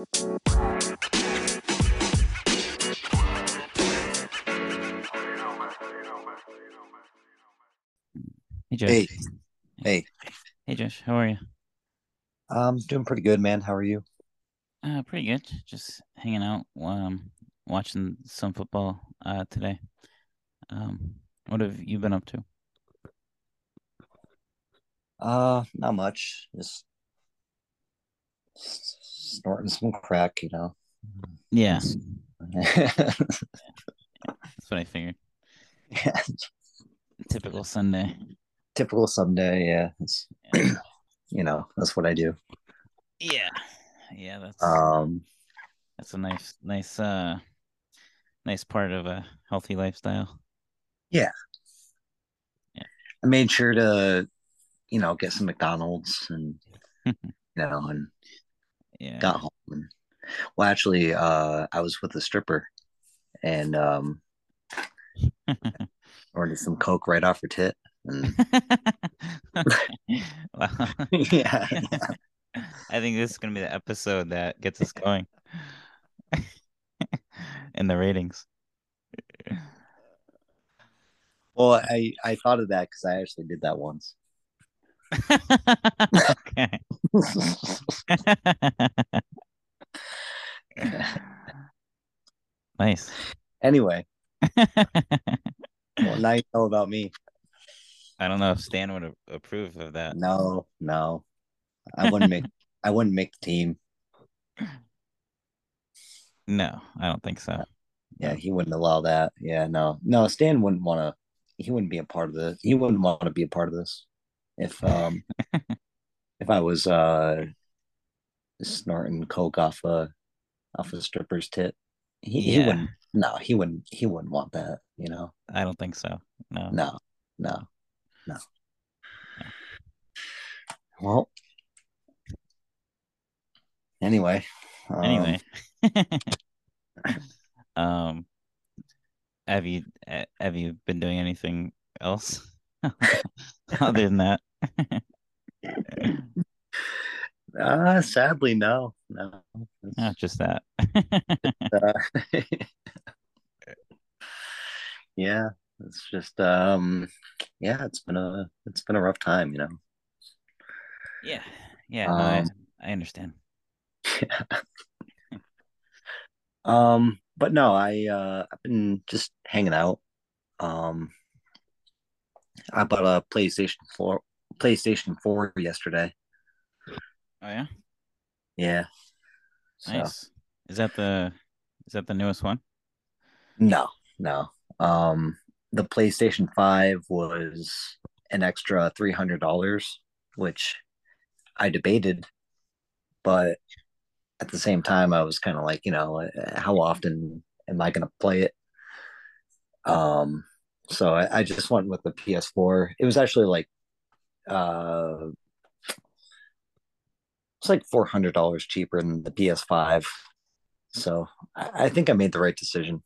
Hey, Josh. Hey, hey, Hey, Josh. How are you? I'm doing pretty good, man. How are you? Uh, pretty good. Just hanging out, um, watching some football uh today. Um, what have you been up to? Uh, not much. Just snorting some crack, you know. Yeah, It's- that's what I figured. yeah, Typical Sunday. typical Sunday. Yeah, it's you know that's what I do. Yeah, yeah. That's Um, that's a nice, nice, uh, nice part of a healthy lifestyle. yeah, Yeah. I made sure to you know get some McDonald's and you know and Yeah. got home. Well, actually, uh, I was with a stripper and um ordered some Coke right off her tit. And Wow. yeah, I think this is gonna be the episode that gets us going in the ratings. well, I I thought of that because I actually did that once. Okay. Nice. anyway, well, now you know about me. I don't know if Stan would approve of that. No, no, I wouldn't make I wouldn't make the team. No, I don't think so. Yeah, he wouldn't allow that. Yeah, no, no. Stan wouldn't want to. He wouldn't be a part of this. He wouldn't want to be a part of this. If um, if I was uh snorting coke off a off a stripper's tit, he, he wouldn't. No, he wouldn't. He wouldn't want that. You know. I don't think so. No. No, no, no. Well, anyway. um, Anyway. Um, have you uh, have you been doing anything else other than that? Uh, sadly, no, no. Not just that. Uh, yeah, it's just um, yeah, it's been a it's been a rough time, you know. Yeah. Yeah, no, I, Um, I understand. Yeah. Um, but no, I uh, I've been just hanging out. Um, I bought a PlayStation Four PlayStation Four yesterday. Oh yeah? Yeah. So Nice. Is that the is that the newest one? no, no. Um, the PlayStation Five was an extra three hundred dollars, which I debated, but at the same time, I was kind of like, you know, how often am I going to play it? Um, so I, I just went with the PS4. It was actually like, uh, it's like four hundred dollars cheaper than the PS5. So I, I think I made the right decision.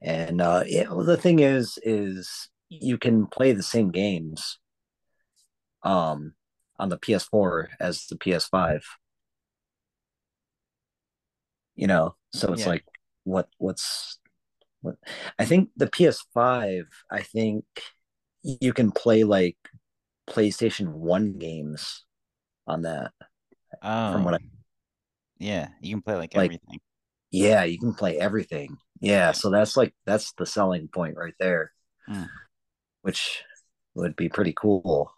And uh, it, well, the thing is, is you can play the same games, um, on the PS4 as the PS5 you know so it's Yeah. like what what's what i think the ps5 i think you can play like playstation 1 games on that Oh. from what I, Yeah, you can play like Like- everything. yeah you can play everything yeah so that's like that's the selling point right there Hmm. which would be pretty cool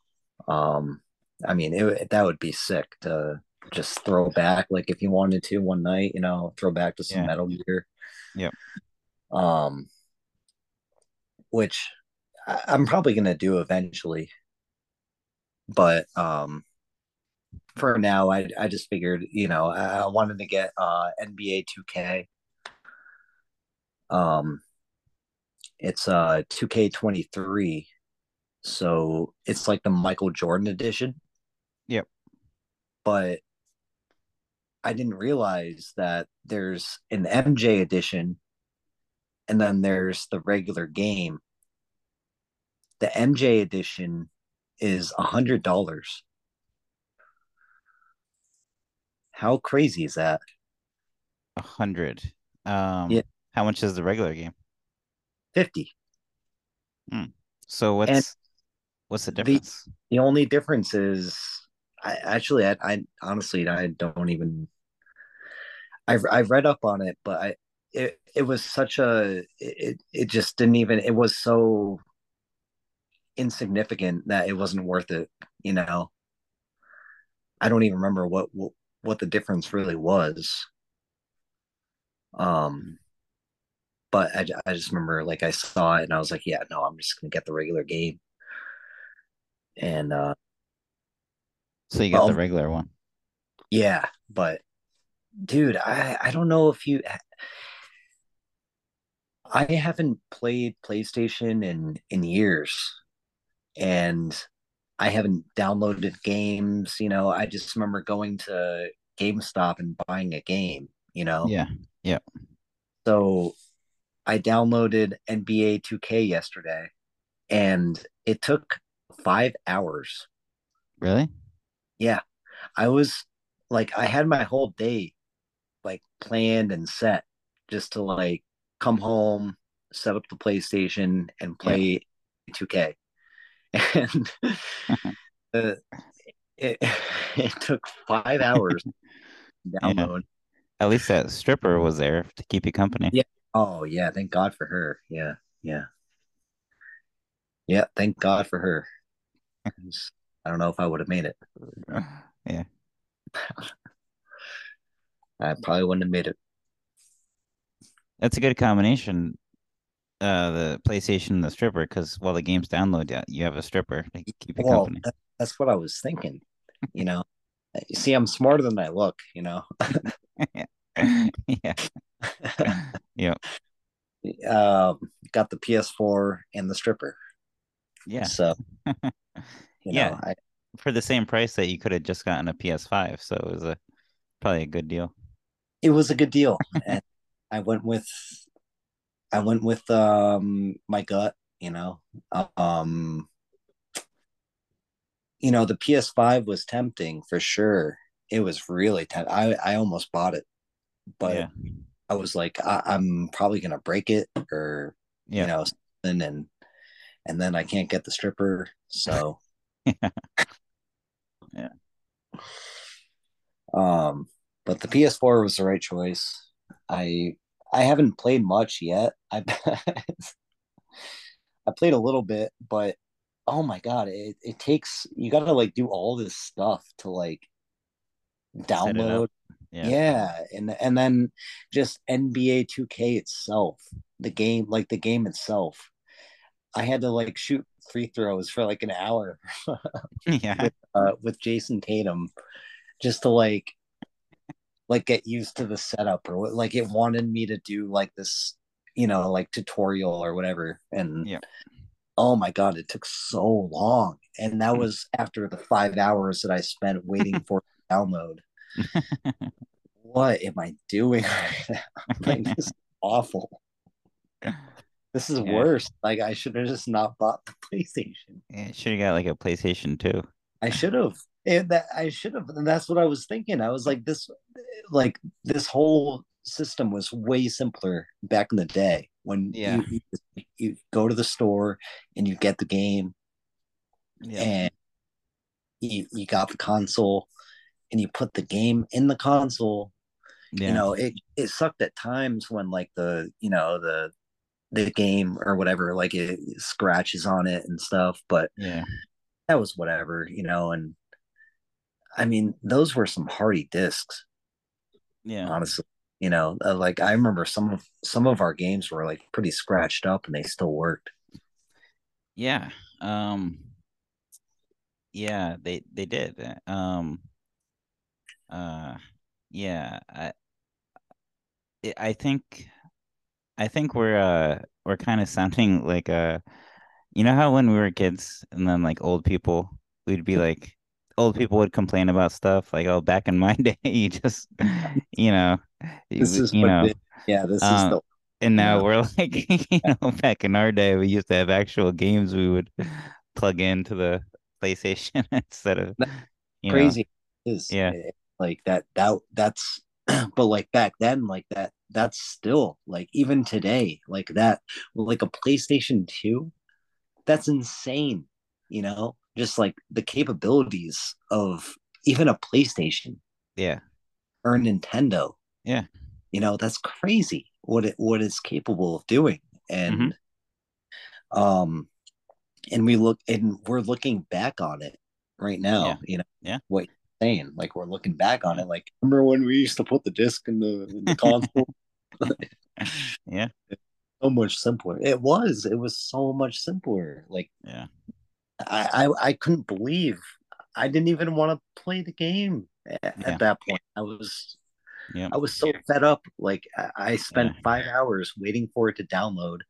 um i mean it, that would be sick to just throw back like if you wanted to one night you know throw back to some Yeah. metal gear Yeah. um which i'm probably gonna do eventually but um for now i i just figured you know i, I wanted to get uh nba 2k um it's uh 2k23 so it's like the michael jordan edition Yep. but I didn't realize that there's an MJ edition and then there's the regular game. The MJ edition is a hundred dollars. How crazy is that? A hundred. Yeah, Um, how much is the regular game? 50. Hmm. So And what's what's the the difference? the only difference is I actually I, I honestly I don't even I've I've read up on it, but I it it was such a it it just didn't even it was so insignificant that it wasn't worth it, you know. I don't even remember what what, what the difference really was. Um but I, I just remember like I saw it and I was like, yeah, no, I'm just gonna get the regular game. And uh So you got the regular one. yeah, but dude, I I don't know if you I haven't played PlayStation in in years and I haven't downloaded games, you know. I just remember going to GameStop and buying a game, you know. Yeah. Yeah. So I downloaded NBA 2K yesterday and it took 5 hours. Really? Yeah, I was like I had my whole day like planned and set just to like come home, set up the PlayStation and Yeah. play 2K. And uh, it, it took five hours to Yeah. download. At least that stripper was there to keep you company. Yeah. Oh yeah, thank God for her. Yeah, yeah, yeah. Thank God for her. I don't know if I would have made it. Yeah. I probably wouldn't have made it. That's a good combination. Uh, the PlayStation and the stripper, because while the game's download, yeah, you have a stripper to keep you Well, company. that, that's what I was thinking. You know, you see, I'm smarter than I look. You know, Yeah. Yeah. um, got the PS4 and the stripper. Yeah. So you Yeah. know, I For the same price that you could have just gotten a PS5, so it was a probably a good deal. it was a good deal, and I went with I went with um my gut. You know, um, you know, the PS5 was tempting for sure. It was really tempting. I I almost bought it, but Yeah. I was like, I, I'm probably gonna break it or you know something, and and then I can't get the stripper. So yeah. Yeah. um, but the PS4 was the right choice. I I haven't played much yet. I I played a little bit, but oh my god, it, it takes you gotta like do all this stuff to like Set it up. download. Yeah. Yeah, and and then just NBA 2K itself, the game, like the game itself. I had to like shoot free throws for like an hour Yeah. with uh with Jayson Tatum just to like like get used to the setup or what like it wanted me to do like this, you know, like tutorial or whatever. And Yeah. oh my god, it took so long. And that mm. was after the five hours that I spent waiting for download. What am I doing right now? Like this is awful. This is Yeah. worse. Like I should have just not bought the PlayStation. Yeah, should have got like a PlayStation 2. I should have. That I should have. And that's what I was thinking. I was like, this like this whole system was way simpler back in the day when Yeah. you, you you go to the store and you get the game Yeah. and you you got the console and you put the game in the console you know it it sucked at times when like the you know the the game or whatever like it scratches on it and stuff but Yeah. that was whatever you know and i mean those were some hardy discs Yeah. honestly you know uh, like i remember some of some of our games were like pretty scratched up and they still worked Yeah. Um yeah, they they did. Um uh yeah, I I I think I think we're uh we're kind of sounding like uh you know how when we were kids and then like old people we'd be like old people would complain about stuff like oh back in my day you just you know this is you know yeah this is um the and now know we're like you know back in our day we used to have actual games we would plug into the PlayStation instead of know crazy it is yeah. like that that that's but like back then like that that's still like even today like that like a playstation 2 that's insane you know just like the capabilities of even a playstation Yeah. or nintendo Yeah. you know that's crazy what it what it's capable of doing and um and we look and we're looking back on it right now Yeah. you know Yeah. what you're saying like we're looking back on it like remember when we used to put the disc in the, in the console Yeah. so much simpler it was it was so much simpler like Yeah. I i, I couldn't believe i didn't even want to play the game at, Yeah. at that point i was Yeah. I was so fed up. Like I, spent Yeah. five hours waiting for it to download.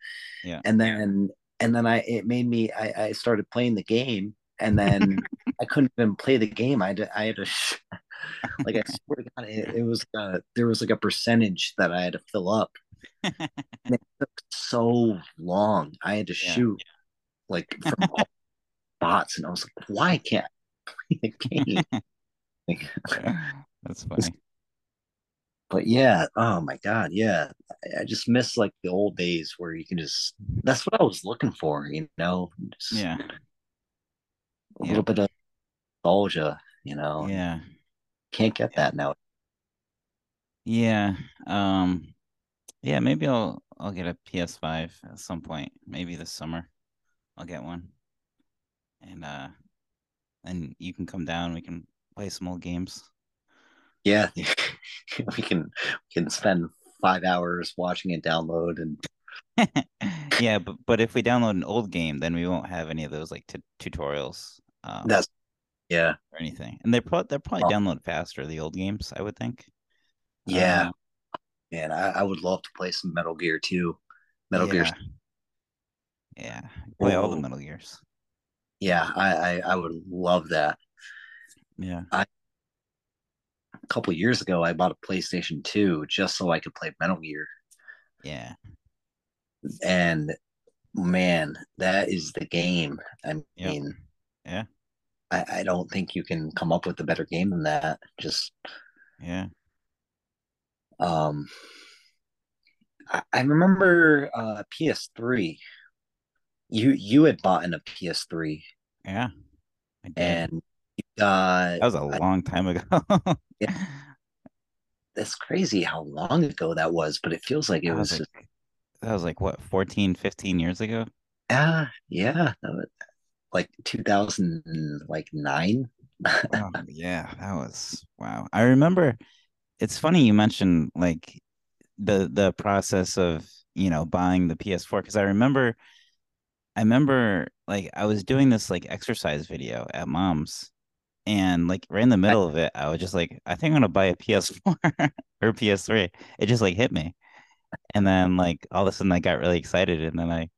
Yeah. And then and then I it made me I, I started playing the game and then I couldn't even play the game. I had to, I had to like I swear to God, it, it was uh there was like a percentage that I had to fill up. And it took so long. I had to shoot like from all spots, and I was like, why can't I play the game? Like, That's funny. but yeah oh my god yeah I, I just miss like the old days where you can just that's what i was looking for you know just Yeah. a Yeah. little bit of nostalgia you know Yeah. can't get that now Yeah. Um yeah, maybe I'll I'll get a PS5 at some point. Maybe this summer. I'll get one. And uh and you can come down, we can play some old games. yeah we can we can spend five hours watching it download and Yeah, but but if we download an old game, then we won't have any of those like t tutorials um that's yeah or anything. And they're probably they're probably Oh. download faster, the old games, I would think. yeah Um, man I, I would love to play some metal gear too metal gear yeah. Yeah. Play all the. Metal Gears. Yeah I, I i would love that Yeah. a couple years ago i bought a playstation 2 just so i could play metal gear Yeah. and man, that is the game. I mean, Yeah. I, I don't think you can come up with a better game than that. Just, Yeah. um, I, I remember uh, PS3. You you had bought in a PS3, Yeah. And you got That was a I- long time ago. Yeah. that's crazy how long ago that was, but it feels like it That was, was just that was like what 14, 15 years ago? yeah, yeah, was like 2000 like nine. Oh, yeah, that was wow. I remember it's funny you mentioned like the the process of, you know, buying the PS4 because I remember I remember like I was doing this like exercise video at mom's and like right in the middle of it, I was just like, I think I'm gonna buy a PS4 or PS3. It just like hit me. And then like all of a sudden I got really excited and then I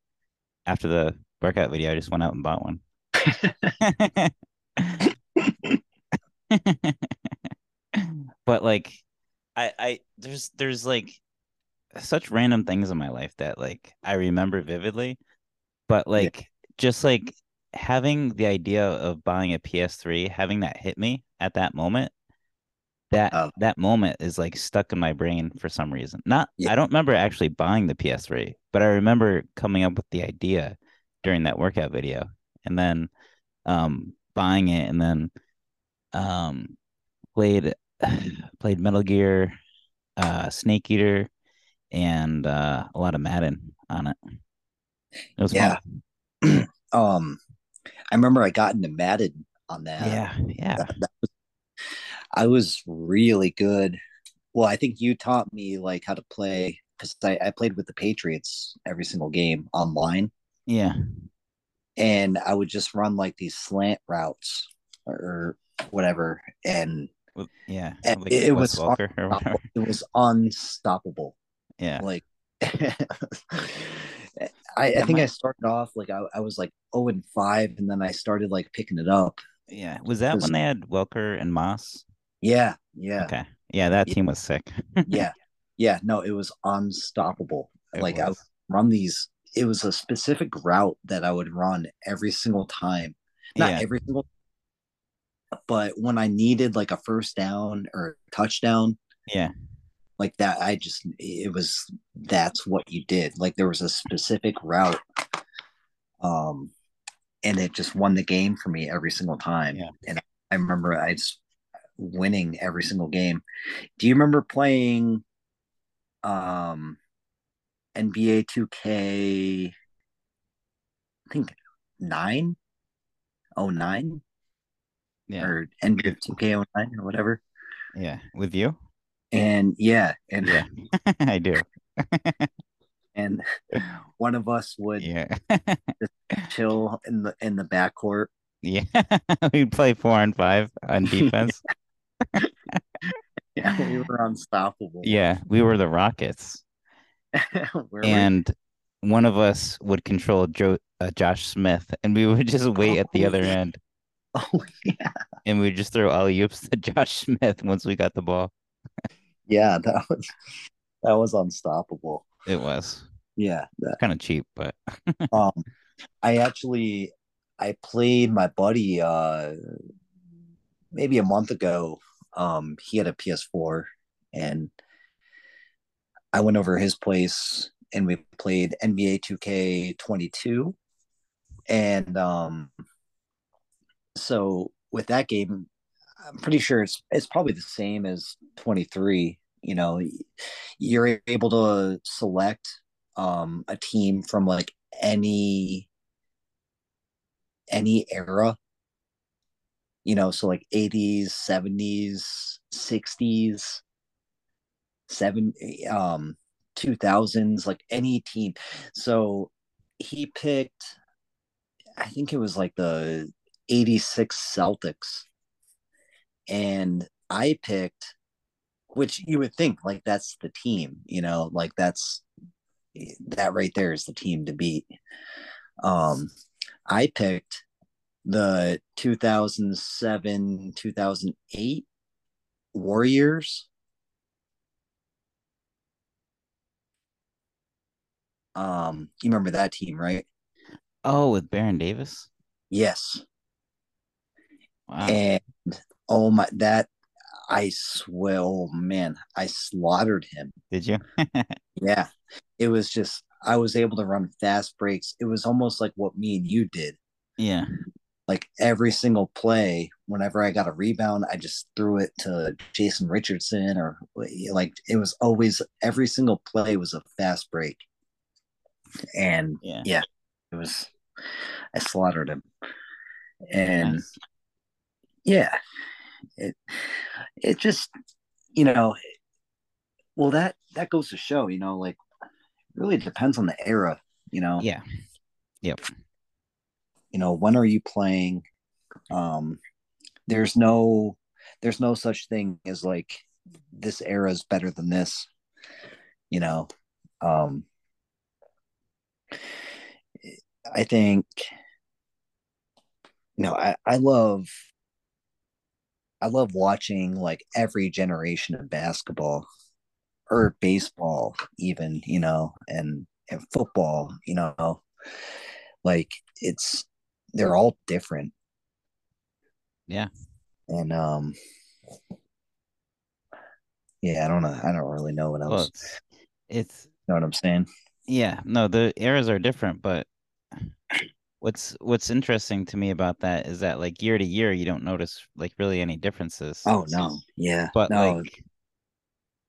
after the workout video I just went out and bought one. but like I I there's there's like such random things in my life that like I remember vividly, but like just like having the idea of buying a PS3, having that hit me at that moment, that Oh. that moment is like stuck in my brain for some reason. Not Yeah. I don't remember actually buying the PS3, but I remember coming up with the idea during that workout video and then um buying it and then um played played Metal Gear, uh Snake Eater, and uh a lot of Madden on it. It was Yeah. um, I remember I got into Madden on that. Yeah, yeah. That- that was- I was really good. Well, I think you taught me like how to play because I, I played with the Patriots every single game online, Yeah. and I would just run like these slant routes or whatever, and Yeah. And Like it was it was unstoppable. Yeah. Like, I, I think I started off like I, I was like 0 and 5, and then I started like picking it up. Yeah. Was that was- when they had Welker and Moss? Yeah, yeah. Okay. Yeah, that Yeah. team was sick. yeah yeah no it was unstoppable It like i would run these it was a specific route that i would run every single time not yeah. every single but when I needed like a first down or touchdown, yeah, like that, I just it was that's what you did. Like there was a specific route, um, and it just won the game for me every single time. Yeah. And I remember I just winning every single game. Do you remember playing um NBA 2K I think 9 09 yeah, or NBA 2K 09 or whatever. yeah. With you? And yeah, and Yeah, I do. and one of us would Yeah, chill in the in the backcourt. yeah. we'd play four and five on defense. Yeah, we were unstoppable. Yeah, we were the Rockets, Where we- and one of us would control Joe, uh, Josh Smith, and we would just wait at the Oh, other yeah. end, oh yeah, and we'd just throw alley oops to Josh Smith once we got the ball. Yeah, that was that was unstoppable. It was Yeah, that, kind of cheap, but um, I actually I played my buddy uh maybe a month ago. Um, he had a PS4, and I went over his place and we played NBA 2K22, and um, so with that game, I'm pretty sure it's it's probably the same as 23. You know, you're able to select um a team from like any any era you know so like 80s 70s 60s 7 um 2000s like any team so he picked i think it was like the 86 celtics and i picked which you would think like that's the team you know like that's that right there is the team to beat um i picked the 2007 2008 warriors um you remember that team right oh, with Baron Davis. yes Wow. and oh my that i swear oh man i slaughtered him Did you? yeah it was just i was able to run fast breaks it was almost like what me and you did yeah. like every single play whenever i got a rebound i just threw it to jason richardson or like it was always every single play was a fast break and Yeah. yeah it was i slaughtered him and Nice. yeah it it just you know well that that goes to show you know like really depends on the era you know Yeah. Yep. you know when are you playing um there's no there's no such thing as like this era is better than this you know um i think you know i i love i love watching like every generation of basketball or baseball even you know and and football you know like it's they're all different Yeah. and um yeah i don't know i don't really know what Well, else it's, it's know what i'm saying yeah. No, the eras are different, but what's what's interesting to me about that is that like year to year, you don't notice like really any differences. oh no yeah But no like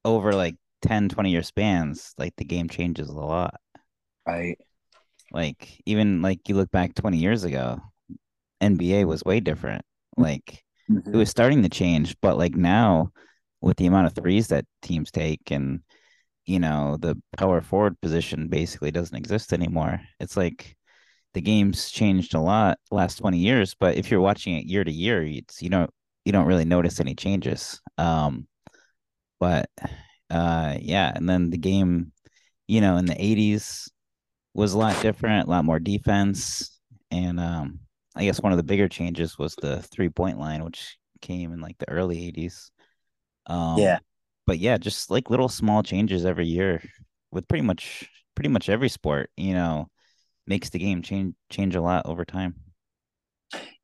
over like 10, 20 year spans, like the game changes a lot. right Like even like you look back 20 years ago, NBA was way different. Mm-hmm. Like it mm-hmm. was starting to change, but like now with the amount of threes that teams take and you know the power forward position basically doesn't exist anymore. It's like the game's changed a lot last 20 years, but if you're watching it year to year, it's you don't you don't really notice any changes. Um but uh yeah, and then the game, you know, in the 80s was a lot different, a lot more defense and um I guess one of the bigger changes was the three point line, which came in like the early 80s. Um, Yeah. But yeah, just like little small changes every year with pretty much pretty much every sport, you know, makes the game change change a lot over time.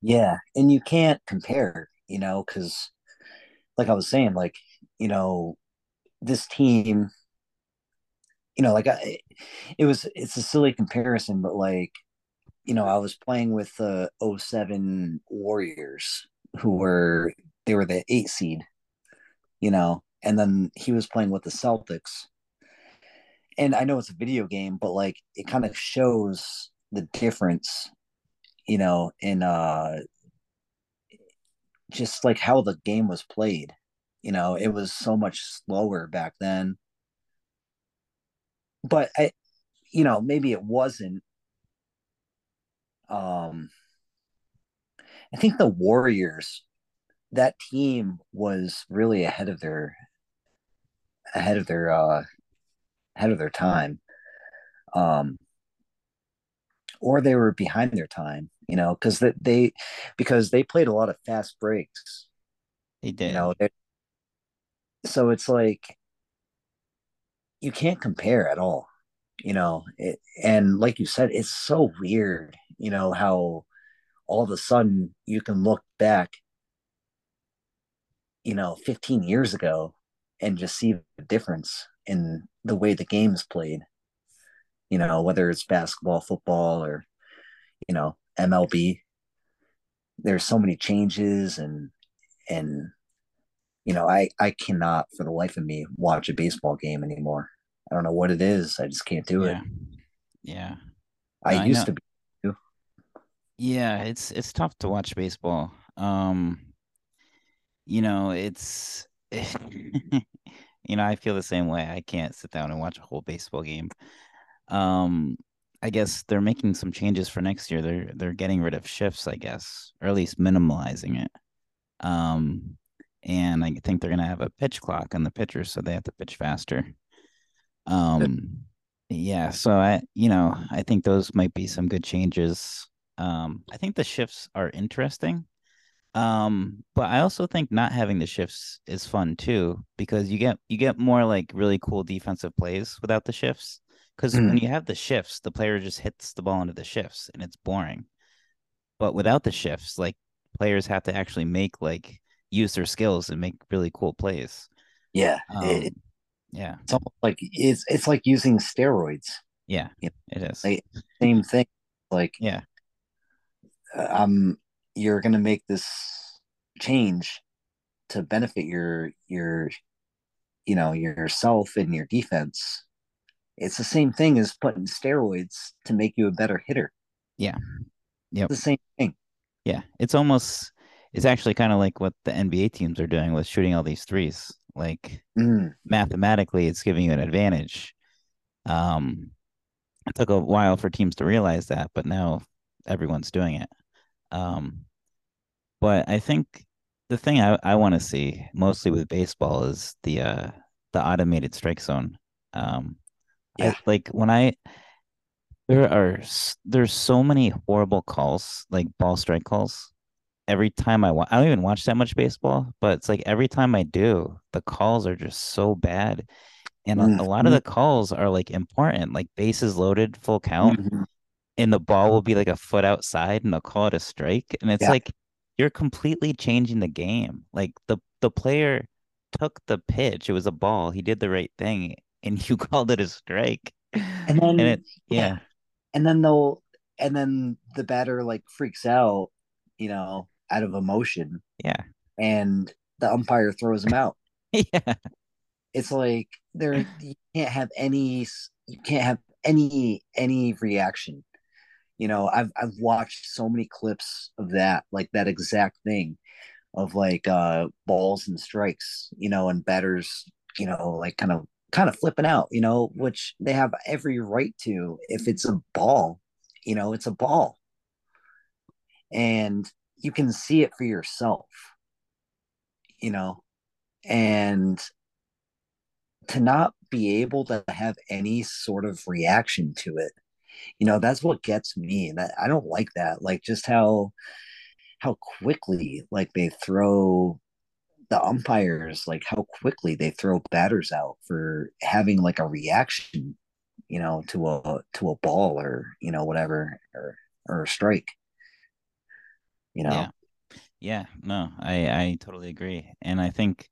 yeah and you can't compare you know, because like I was saying, like, you know, this team, you know, like I, it was, it's a silly comparison, but like, you know, I was playing with the 07 Warriors who were, they were the eight seed, you know, and then he was playing with the Celtics. And I know it's a video game, but like it kind of shows the difference, you know, in uh just like how the game was played. You know, it was so much slower back then. But I you know, maybe it wasn't um I think the Warriors that team was really ahead of their ahead of their uh ahead of their time. Um or they were behind their time, you know, because that they because they played a lot of fast breaks. They did. You know, so it's like you can't compare at all, you know. It, and like you said, it's so weird, you know, how all of a sudden you can look back, you know, 15 years ago and just see the difference in the way the game's played you know, whether it's basketball, football, or, you know, MLB. There's so many changes and, and, you know, I, I cannot for the life of me watch a baseball game anymore. I don't know what it is. I just can't do yeah. it. Yeah. I, I used know. to be. Yeah, it's it's tough to watch baseball. Um, you know, it's you know, I feel the same way. I can't sit down and watch a whole baseball game. Um, I guess they're making some changes for next year. They're they're getting rid of shifts, I guess, or at least minimalizing it. Um, and I think they're gonna have a pitch clock on the pitchers, so they have to pitch faster. Um, yeah. So I, you know, I think those might be some good changes. Um, I think the shifts are interesting. Um, but I also think not having the shifts is fun too because you get you get more like really cool defensive plays without the shifts. Because mm. when you have the shifts, the player just hits the ball into the shifts and it's boring. But without the shifts, like players have to actually make like use their skills and make really cool plays. Yeah. Um, it, yeah. It's almost like it's it's like using steroids. Yeah. You know, it is. Like, same thing. Like yeah. Uh, you're gonna make this change to benefit your your you know yourself and your defense it's the same thing as putting steroids to make you a better hitter. Yeah. yeah the same thing. Yeah. It's almost it's actually kind of like what the NBA teams are doing with shooting all these threes. Like mm. mathematically it's giving you an advantage. Um it took a while for teams to realize that, but now everyone's doing it. Um but I think the thing I, I want to see mostly with baseball is the uh the automated strike zone. Um yeah. I, like when I there are there's so many horrible calls, like ball strike calls. Every time I watch, I don't even watch that much baseball, but it's like every time I do, the calls are just so bad, and mm-hmm. a, a, lot of the calls are like important, like bases loaded, full count, mm-hmm. and the ball will be like a foot outside, and they'll call it a strike, and it's yeah. like you're completely changing the game. Like the the player took the pitch; it was a ball. He did the right thing, and you called it a strike. And then, and it, yeah. And then they'll, and then the batter like freaks out, you know, out of emotion. Yeah. And the umpire throws him out. yeah. It's like there, you can't have any, you can't have any, any reaction. You know, I've, I've watched so many clips of that, like that exact thing of like uh balls and strikes, you know, and batters, you know, like kind of kind of flipping out, you know, which they have every right to. If it's a ball, you know, it's a ball. And you can see it for yourself, you know, and to not be able to have any sort of reaction to it, you know, that's what gets me. That I don't like that. Like just how how quickly like they throw the umpires like how quickly they throw batters out for having like a reaction you know to a to a ball or you know whatever or or a strike you know yeah Yeah, no, I I totally agree. And I think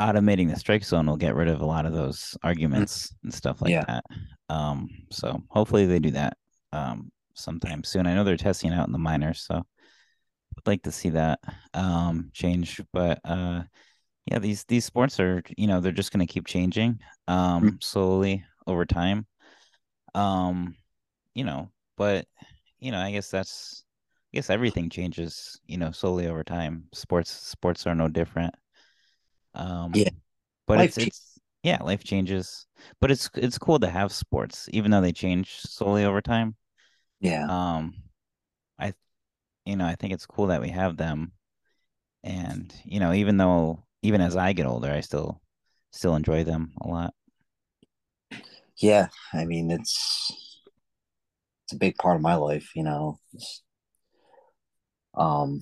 automating the strike zone will get rid of a lot of those Mm, arguments and stuff like Yeah. that. Um, so hopefully they do that um sometime soon. I know they're testing out in the minors, so I'd like to see that um change. But uh yeah, these these sports are, you know, they're just gonna keep changing Mm, um slowly over time. Um, you know, but you know, I guess that's I guess everything changes, you know, slowly over time. Sports sports are no different. Yeah. Um, but Life it's change. it's yeah, life changes. But it's it's cool to have sports, even though they change slowly over time. Yeah. Um, I you know, I think it's cool that we have them. And, you know, even though even as I get older, I still still enjoy them a lot. Yeah. I mean, it's it's a big part of my life, you know. It's, um,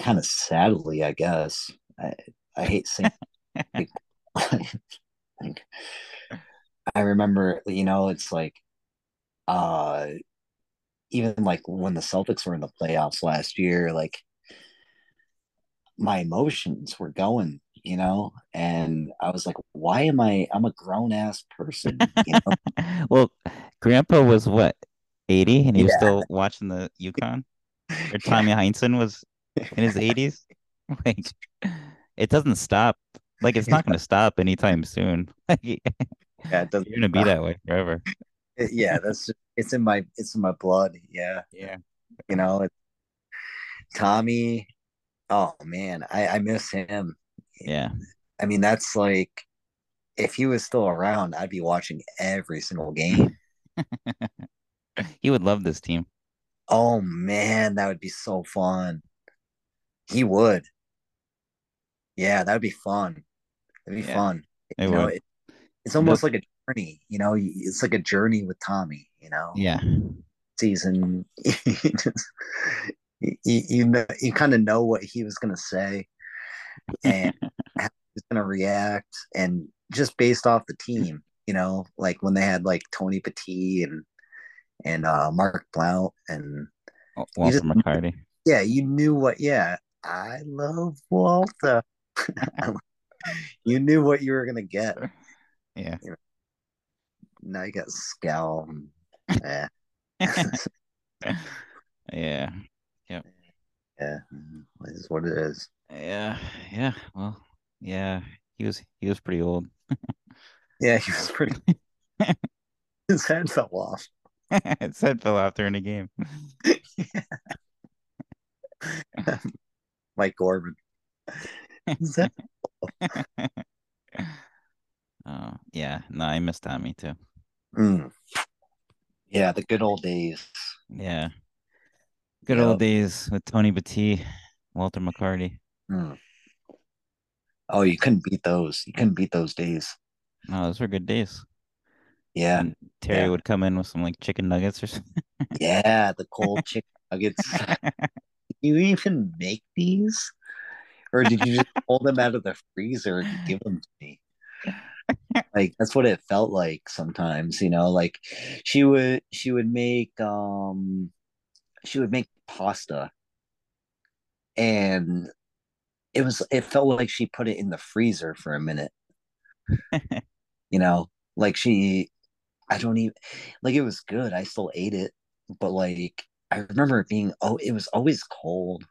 kind of sadly, I guess. I I hate like, like I remember, you know, it's like uh even like when the Celtics were in the playoffs last year, like my emotions were going, you know, and I was like, why am I I'm a grown ass person, you know? Well, Grandpa was what, 80 and he was still watching the UConn? Or Tommy Heinsohn was in his 80s? Like it doesn't stop. Like it's not going to stop anytime soon. Like Yeah, it doesn't going to be that way forever. Yeah, that's just, it's in my it's in my blood. Yeah. Yeah. You know, it, Tommy, oh man, I, I miss him. Yeah. I mean, that's like if he was still around, I'd be watching every single game. He would love this team. Oh man, that would be so fun. He would. Yeah, that'd be fun. That'd be Yeah, fun. it You know, it, it's almost like a journey. You know, it's like a journey with Tommy. You know, yeah. season. you just, you you, know, you kind of know what he was gonna say and how he was gonna react, and just based off the team. You know, like when they had like Tony Battie and and uh, Mark Blount, and Walter just McCarty. yeah, you knew what. Yeah, I love Walter. you knew what you were gonna get. Yeah. You know, now you got. And, eh, Yeah. Yep. yeah, Is what it is. Yeah. Yeah. Well, yeah. He was he was pretty old. Yeah, he was pretty. His head fell off. His head fell off during the game. Mike Gorman. Head- Oh, yeah. No, I miss Tommy too. Mm. Yeah, the good old days. Yeah. Good Yep. old days with Tony Battie, Walter McCarty. Mm. Oh, you couldn't beat those. You couldn't beat those days. No, those were good days. Yeah, And Terry yeah, would come in with some like chicken nuggets or something. yeah. The cold chicken nuggets. you even make these, or did you just pull them out of the freezer and give them to me? Like that's what it felt like sometimes. You know, like she would she would make um she would make pasta and it was it felt like she put it in the freezer for a minute you know like she i don't even like it was good i still ate it but like i remember it being oh it was always cold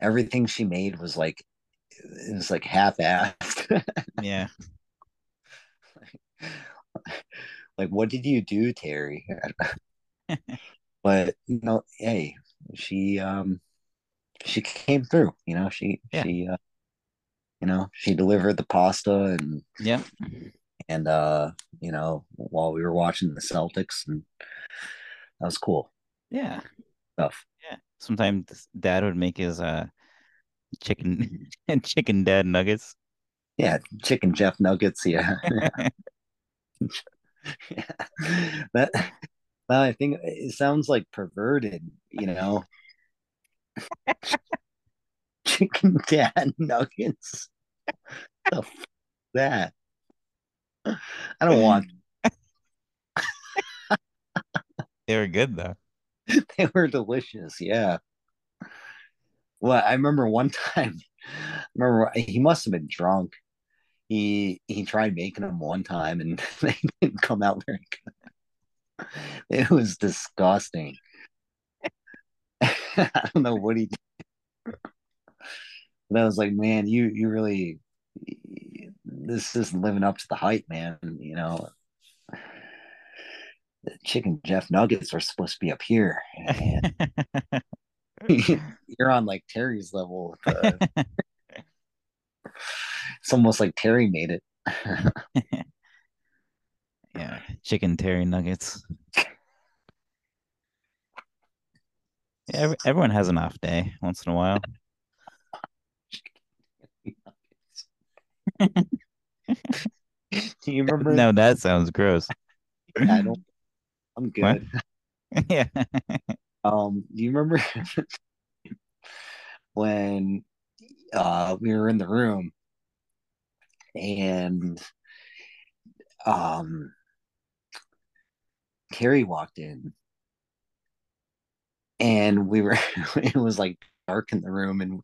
everything she made was like it was like half-assed Yeah. like what did you do terry but you know hey she um she came through you know she Yeah. she uh, you know she delivered the pasta and yeah, and uh you know while we were watching the celtics and that was cool Yeah. stuff Yeah. Sometimes dad would make his uh chicken and chicken dad nuggets. yeah chicken jeff nuggets yeah that well, i think it sounds like perverted you know chicken dad nuggets the f- that i don't want They were good though. they were delicious yeah well, I remember one time. I remember uh, he must have been drunk. He he tried making them one time and they didn't come out very good. It was disgusting. I don't know what he did. But I was like, man, you you really this isn't living up to the hype, man. You know, the chicken Jeff nuggets are supposed to be up here. And you're on like Terry's level. Uh, it's almost like Terry made it. yeah, chicken Terry nuggets. Yeah, everyone has an off day once in a while. Do you remember? No, that sounds gross. I don't. I'm good. yeah. Um, do you remember when uh we were in the room and um Terry walked in and we were it was like dark in the room and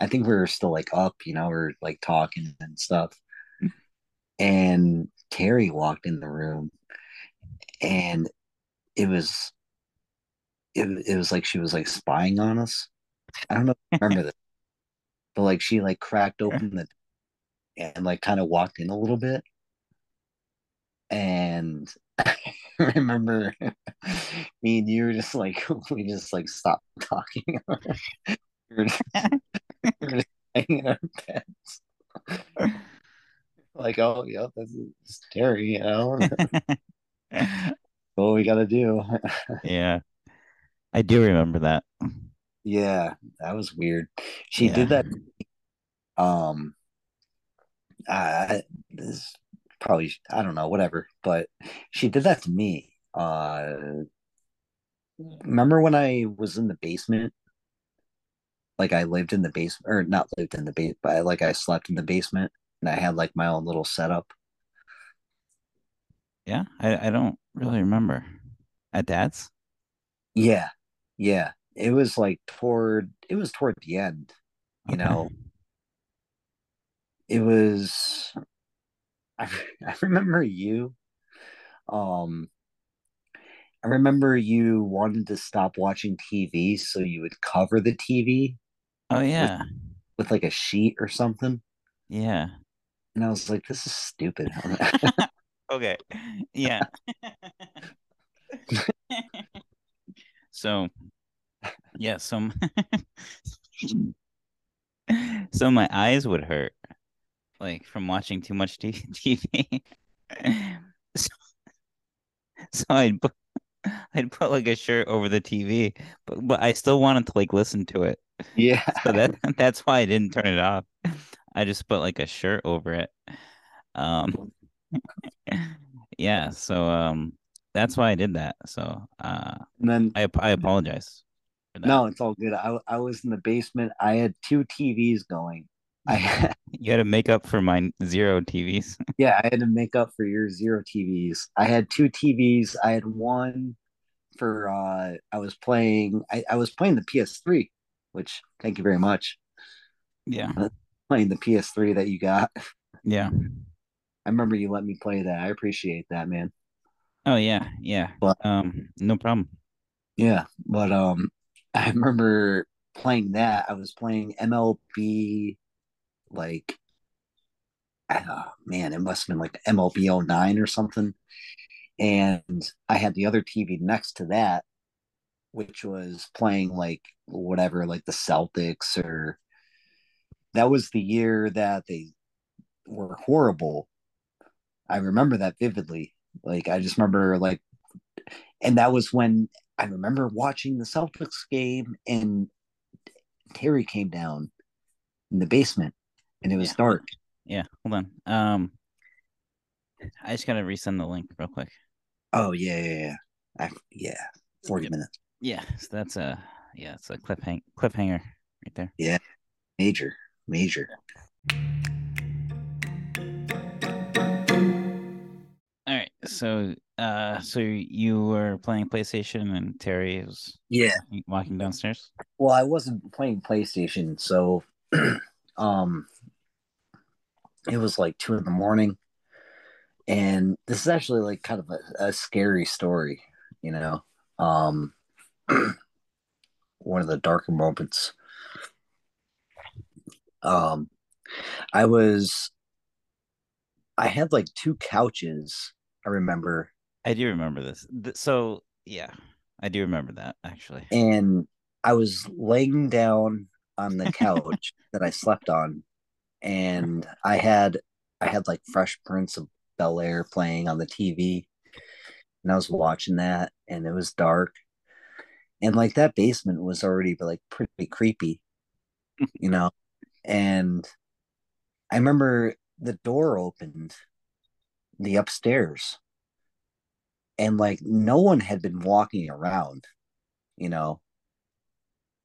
I think we were still like up, you know, we are like talking and stuff. And Carrie walked in the room and it was it, it was like she was like spying on us. I don't know if you remember this, but like she like cracked open the and like kind of walked in a little bit. And I remember me and you were just like we just like stopped talking. we were just, we were just hanging our beds. like, oh yeah, that's Terry, you know. What we gotta do. yeah. I do remember that. Yeah, that was weird. She Yeah. did that. Um, I this probably I don't know, whatever. But she did that to me. Uh, remember when I was in the basement? Like I lived in the basement, or not lived in the base, but I, like I slept in the basement, and I had like my own little setup. Yeah. I, I don't really remember. At dad's? Yeah, yeah. It was like toward it was toward the end, you Okay. know. It was I, I remember you um I remember you wanted to stop watching TV so you would cover the TV Oh with yeah. with like a sheet or something. Yeah. And I was like, this is stupid. Okay. Yeah. So yeah, so so my eyes would hurt like from watching too much TV. So, so I'd put I'd put like a shirt over the TV, but but I still wanted to like listen to it. yeah. So that that's why I didn't turn it off. I just put like a shirt over it. Um yeah, so um that's why I did that. So uh And then I I apologize for that. no, it's all good. I I was in the basement. I had two TVs going. I had, You had to make up for my zero TVs. yeah, I had to make up for your zero TVs. I had two TVs. I had one for uh I was playing I, I was playing the PS3, which thank you very much. Yeah. Playing the PS3 that you got. Yeah. I remember you let me play that. I appreciate that, man. Oh yeah, yeah. But Um no problem. yeah, but um I remember playing that. I was playing MLB like oh man, it must have been like MLB 09 or something. And I had the other TV next to that, which was playing like whatever, like the Celtics or that was the year that they were horrible. I remember that vividly. Like I just remember like and that was when I remember watching the Celtics game and Terry came down in the basement and it was Yeah. dark. Yeah, hold on. Um I just gotta resend the link real quick. Oh yeah, yeah, yeah. I, yeah. 40 Yep. minutes. Yeah, so that's a yeah, it's a cliffhang cliffhanger right there. Yeah, major. Major. All so uh so you were playing PlayStation and Terry was Yeah. walking downstairs? Well, I wasn't playing PlayStation, so um it was like two in the morning. And this is actually like kind of a, a scary story, you know. Um one of the darker moments. Um I was I had like two couches, I remember, I do remember this. So yeah, I do remember that actually. and I was laying down on the couch that I slept on, and I had I had like Fresh Prince of Bel Air playing on the TV, and I was watching that, and it was dark, and like that basement was already like pretty creepy, you know, and I remember the door opened, the upstairs, and like no one had been walking around, you know.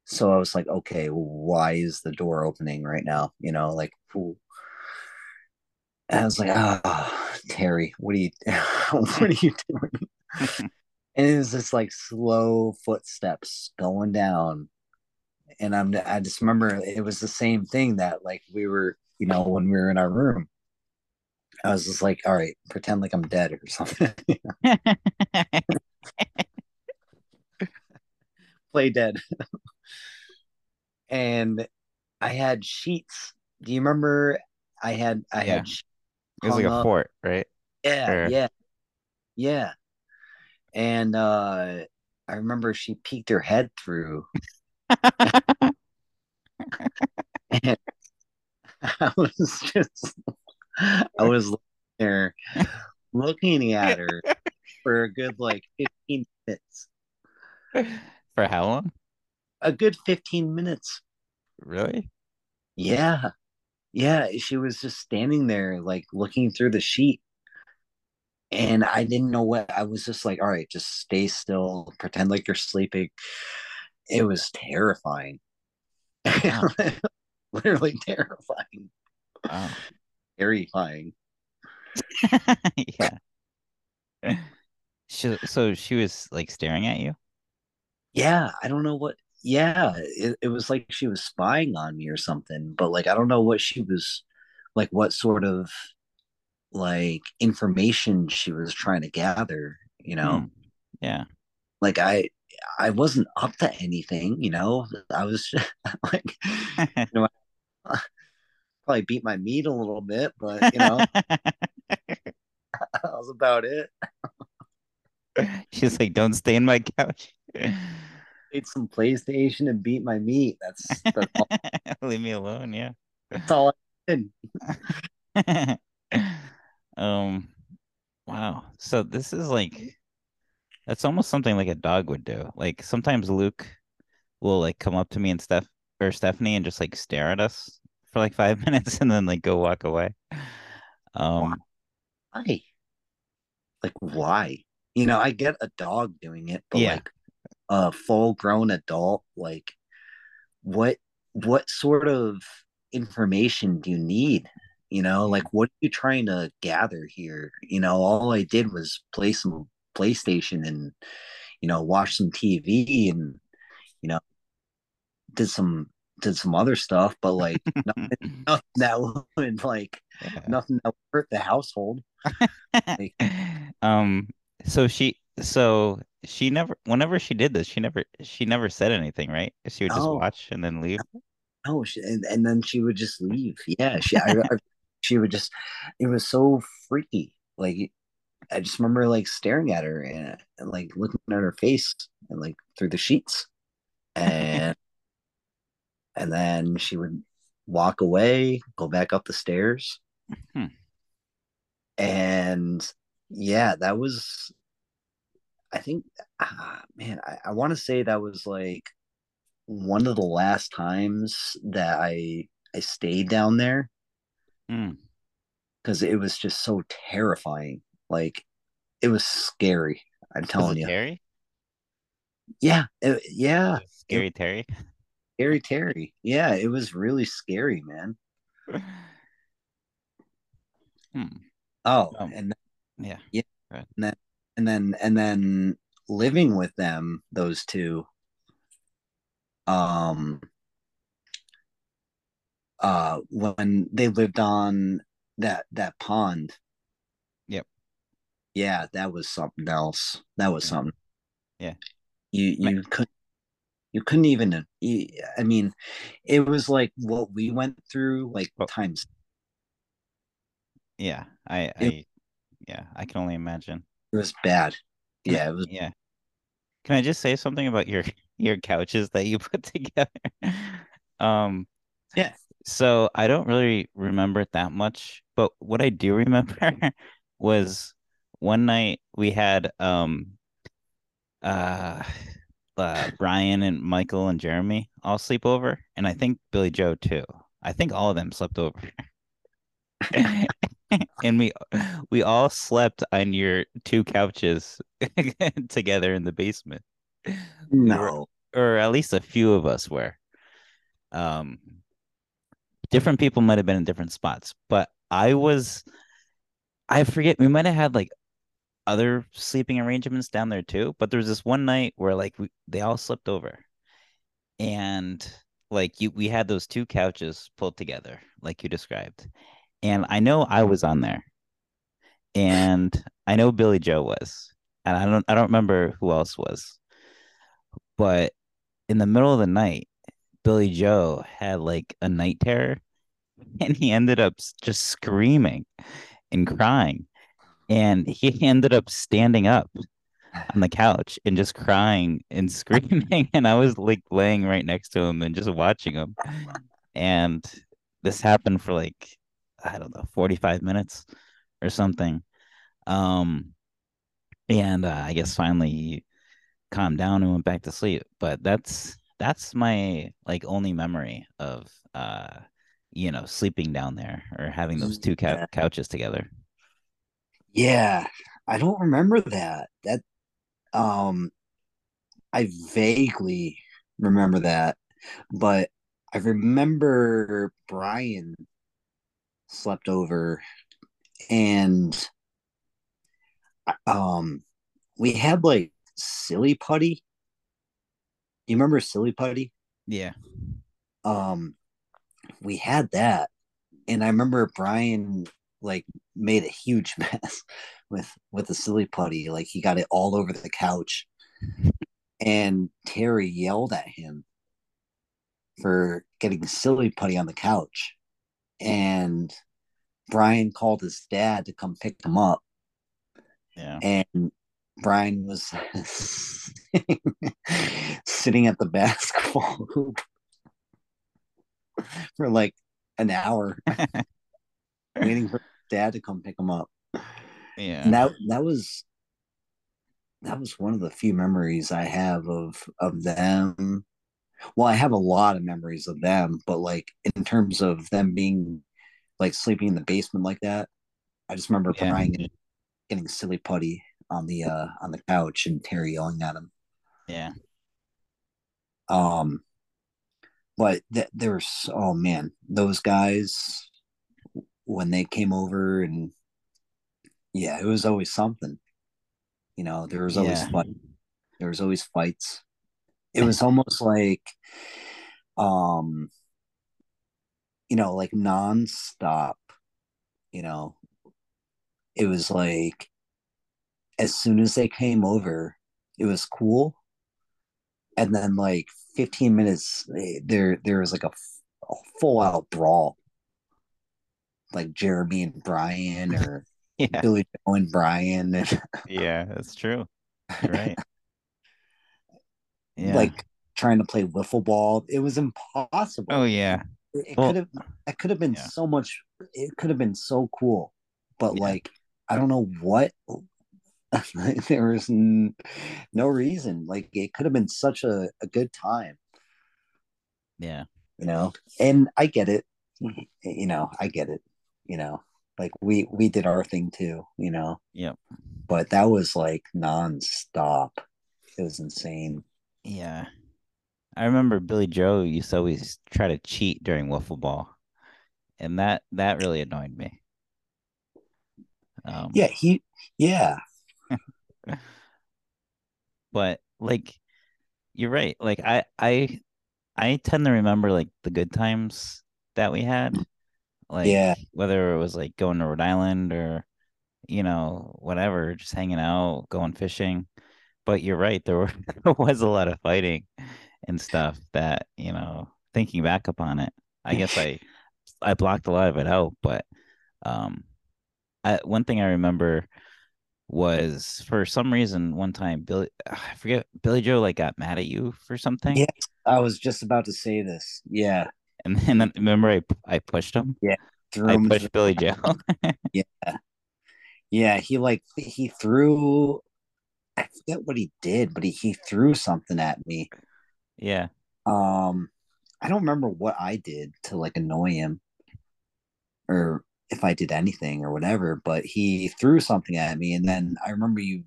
So I was like, okay, why is the door opening right now? You know, like, I was like, ah, oh, Terry, what are you, what are you doing? and it was just like slow footsteps going down, and I'm, I just remember it was the same thing that like we were, you know, when we were in our room. I was just like, all right, pretend like I'm dead or something. Play dead. and I had sheets. Do you remember? I had I Yeah. had It was like hung a fort, right? Yeah, Or- yeah, yeah. And uh I remember she peeked her head through. And I was just I was there looking at her for a good like 15 minutes. For how long? A good 15 minutes. Really? Yeah. Yeah, she was just standing there like looking through the sheet. And I didn't know what I was just like, all right, just stay still, pretend like you're sleeping. It was terrifying. Wow. Literally terrifying. Wow. Terrifying. yeah. She, so she was like staring at you? Yeah, I don't know what yeah, it, it was like she was spying on me or something, but like I don't know what she was like what sort of like information she was trying to gather, you know? Hmm. Yeah. like I I wasn't up to anything, you know. I was like probably beat my meat a little bit, but you know, that was about it. She's like, don't stay in my couch. Ate some PlayStation and beat my meat. That's that's all, Leave me alone, yeah. that's all I did. um wow. So this is like that's almost something like a dog would do. Like sometimes Luke will like come up to me and Steph or Stephanie and just like stare at us for like five minutes and then like go walk away. Um Why? Like why? You know, I get a dog doing it, but Yeah. like a full grown adult, like what what sort of information do you need? You know, like what are you trying to gather here? You know, all I did was play some PlayStation and you know, watch some TV and you know, did some did some other stuff, but like nothing, nothing that would like yeah. nothing that would hurt the household. um so she so she never whenever she did this she never she never said anything right she would just No. watch and then leave No, she, and, and then she would just leave. Yeah, she I, I, she would just. It was so freaky. Like I just remember like staring at her and, and like looking at her face and like through the sheets, and and then she would walk away, go back up the stairs, Hmm. and yeah, that was. I think, ah, man, I, I want to say that was like one of the last times that I I stayed down there Hmm. because it was just so terrifying. Like it was scary. I'm telling you. Terry Yeah, it- yeah, scary Terry scary Terry. Yeah, it was really scary, man. hmm. Oh, Um, and yeah yeah, and then and then and then living with them, those two, um, uh, when they lived on that that pond. Yep. Yeah, that was something else. That was Yeah. something. Yeah. You you could you couldn't even. I mean, it was like what we went through, like Oh. times. Yeah, I, It- I, yeah, I can only imagine. It was bad. Yeah, it was. yeah. Can I just say something about your your couches that you put together? Um, Yeah. so I don't really remember it that much, but what I do remember was one night we had um uh uh Brian and Michael and Jeremy all sleep over, and I think Billy Joe too. I think all of them slept over. and we we all slept on your two couches together in the basement No. or at least a few of us were um different people might have been in different spots but i was i forget we might have had like other sleeping arrangements down there too but there was this one night where like we, they all slept over. And like you we had those two couches pulled together like you described. And i know i was on there. And i know billy joe was. And i don't i don't remember who else was. But in the middle of the night billy joe had like a night terror. And he ended up just screaming and crying and he ended up standing up on the couch and just crying and screaming. And i was like laying right next to him and just watching him. And this happened for like i don't know 45 minutes or something. Um and uh, i guess finally he calmed down and went back to sleep. But that's that's my like only memory of uh you know sleeping down there or having those two cou- couches together Yeah, I don't remember that. That um I vaguely remember that, but I remember Brian slept over and um we had like silly putty. You remember silly putty? yeah Um we had that and I remember Brian like made a huge mess with with the silly putty. Like he got it all over the couch, and Terry yelled at him for getting silly putty on the couch, and Brian called his dad to come pick him up, yeah. And Brian was sitting at the basketball hoop for like an hour waiting for dad to come pick him up. yeah And that that was that was one of the few memories I have of of them. Well, I have a lot of memories of them, but like in terms of them being like sleeping in the basement like that, I just remember Yeah. Brian getting, getting silly putty on the uh on the couch and Terry yelling at him. yeah Um, but th- there's oh man, those guys when they came over and yeah, it was always something. You know, there was always Yeah. fight. There was always fights. It was almost like, um, you know, like nonstop. You know, it was like as soon as they came over, it was cool, and then like 15 minutes eh, there, there was like a, a full out brawl, like Jeremy and Brian or yeah Billy Joe and Brian and yeah that's true You're right yeah like trying to play wiffle ball. It was impossible. oh yeah It, it Well- could have it could have been Yeah. so much it could have been so cool. But Yeah. like I don't know what there was n- no reason. Like it could have been such a, a good time, yeah you know? And I get it. You know, I get it. You know, like we we did our thing too, you know. Yep. But that was like nonstop. It was insane. Yeah. I remember Billy Joe used to always try to cheat during wiffle ball. And that that really annoyed me. Um Yeah, he yeah. But like you're right. Like I I I tend to remember like the good times that we had. Like Yeah. whether it was like going to Rhode Island or you know, whatever, just hanging out, going fishing. But you're right, there were there was a lot of fighting and stuff that, you know, thinking back upon it, I guess I I blocked a lot of it out, but um I, one thing I remember was for some reason one time Billy I forget Billy Joe like got mad at you for something Yes, I was just about to say this. Yeah. And then and remember I I pushed him Yeah. Threw I him. pushed Billy Joe Yeah. Yeah. He like he threw. I forget what he did, but he, he threw something at me. yeah Um, I don't remember what I did to like annoy him, or if I did anything or whatever. But he threw something at me, and then I remember you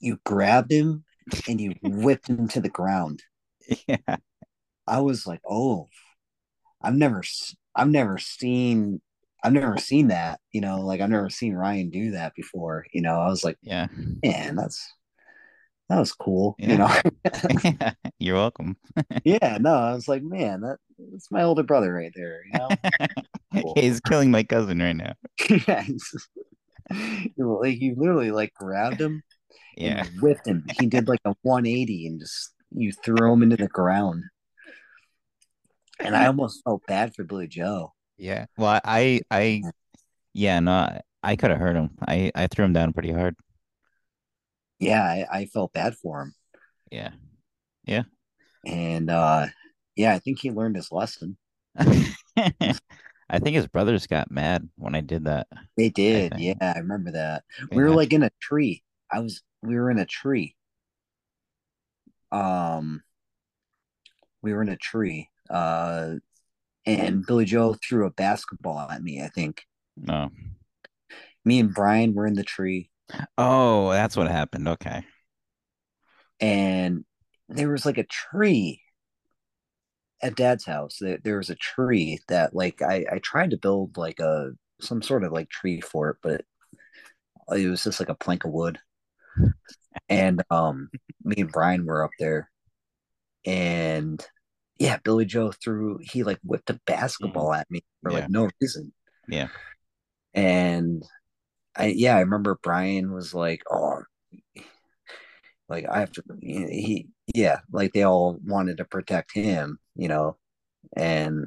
you grabbed him and you whipped him to the ground. yeah I was like, oh, I've never, I've never seen, I've never seen that. You know, like I've never seen Ryan do that before. You know, I was like, yeah man, that's that was cool. You Yeah. know, you're welcome yeah. No, I was like, man, that that's my older brother right there. You know, Cool. he's killing my cousin right now yeah. like you literally like grabbed him yeah and whipped him. He did like a 180 and just you threw him into the ground. And I almost felt bad for Billy Joe. yeah well I I yeah no I, I could have hurt him I I threw him down pretty hard Yeah, I, I felt bad for him. yeah Yeah. And uh yeah, I think he learned his lesson. I think his brothers got mad when I did that. They did. think. Yeah, I remember that. They We were like in a tree. I was we were in a tree. Um we were in a tree. Uh and Billy Joe threw a basketball at me, I think. no. Me and Brian were in the tree Oh, that's what happened. Okay. and there was like a tree at dad's house. There, there was a tree that like I, I tried to build like a some sort of like tree fort, but it was just like a plank of wood. And um me and Brian were up there and yeah, Billy Joe threw he like whipped a basketball at me for Yeah. like no reason. Yeah. And I yeah, I remember Brian was like, "Oh, like I have to." He yeah, like they all wanted to protect him, you know, and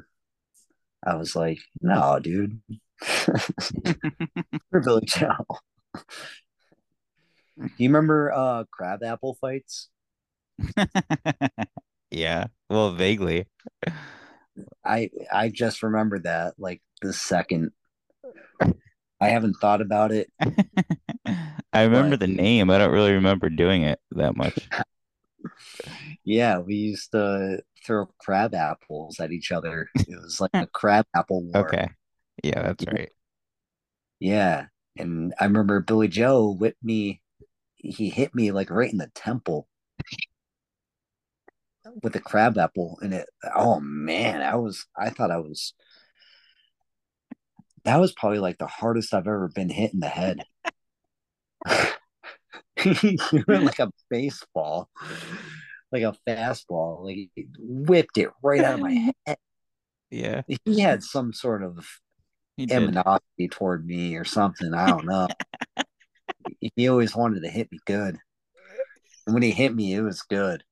I was like, "No, dude, for Billy Joe." Do you remember uh crab apple fights? Yeah. Well, vaguely. I I just remember that like the second. I haven't thought about it. I remember But- the name. I don't really remember doing it that much. Yeah, we used to throw crab apples at each other. It was like a crab apple war. Okay. Yeah, that's right. Yeah. And I remember Billy Joe whipped me, he hit me like right in the temple with a crab apple. And it, oh man, I was, I thought I was, that was probably like the hardest I've ever been hit in the head. like a baseball, like a fastball, like he whipped it right out of my head. Yeah, He had some sort of animosity toward me or something. I don't know. he always wanted to hit me good. And when he hit me, it was good.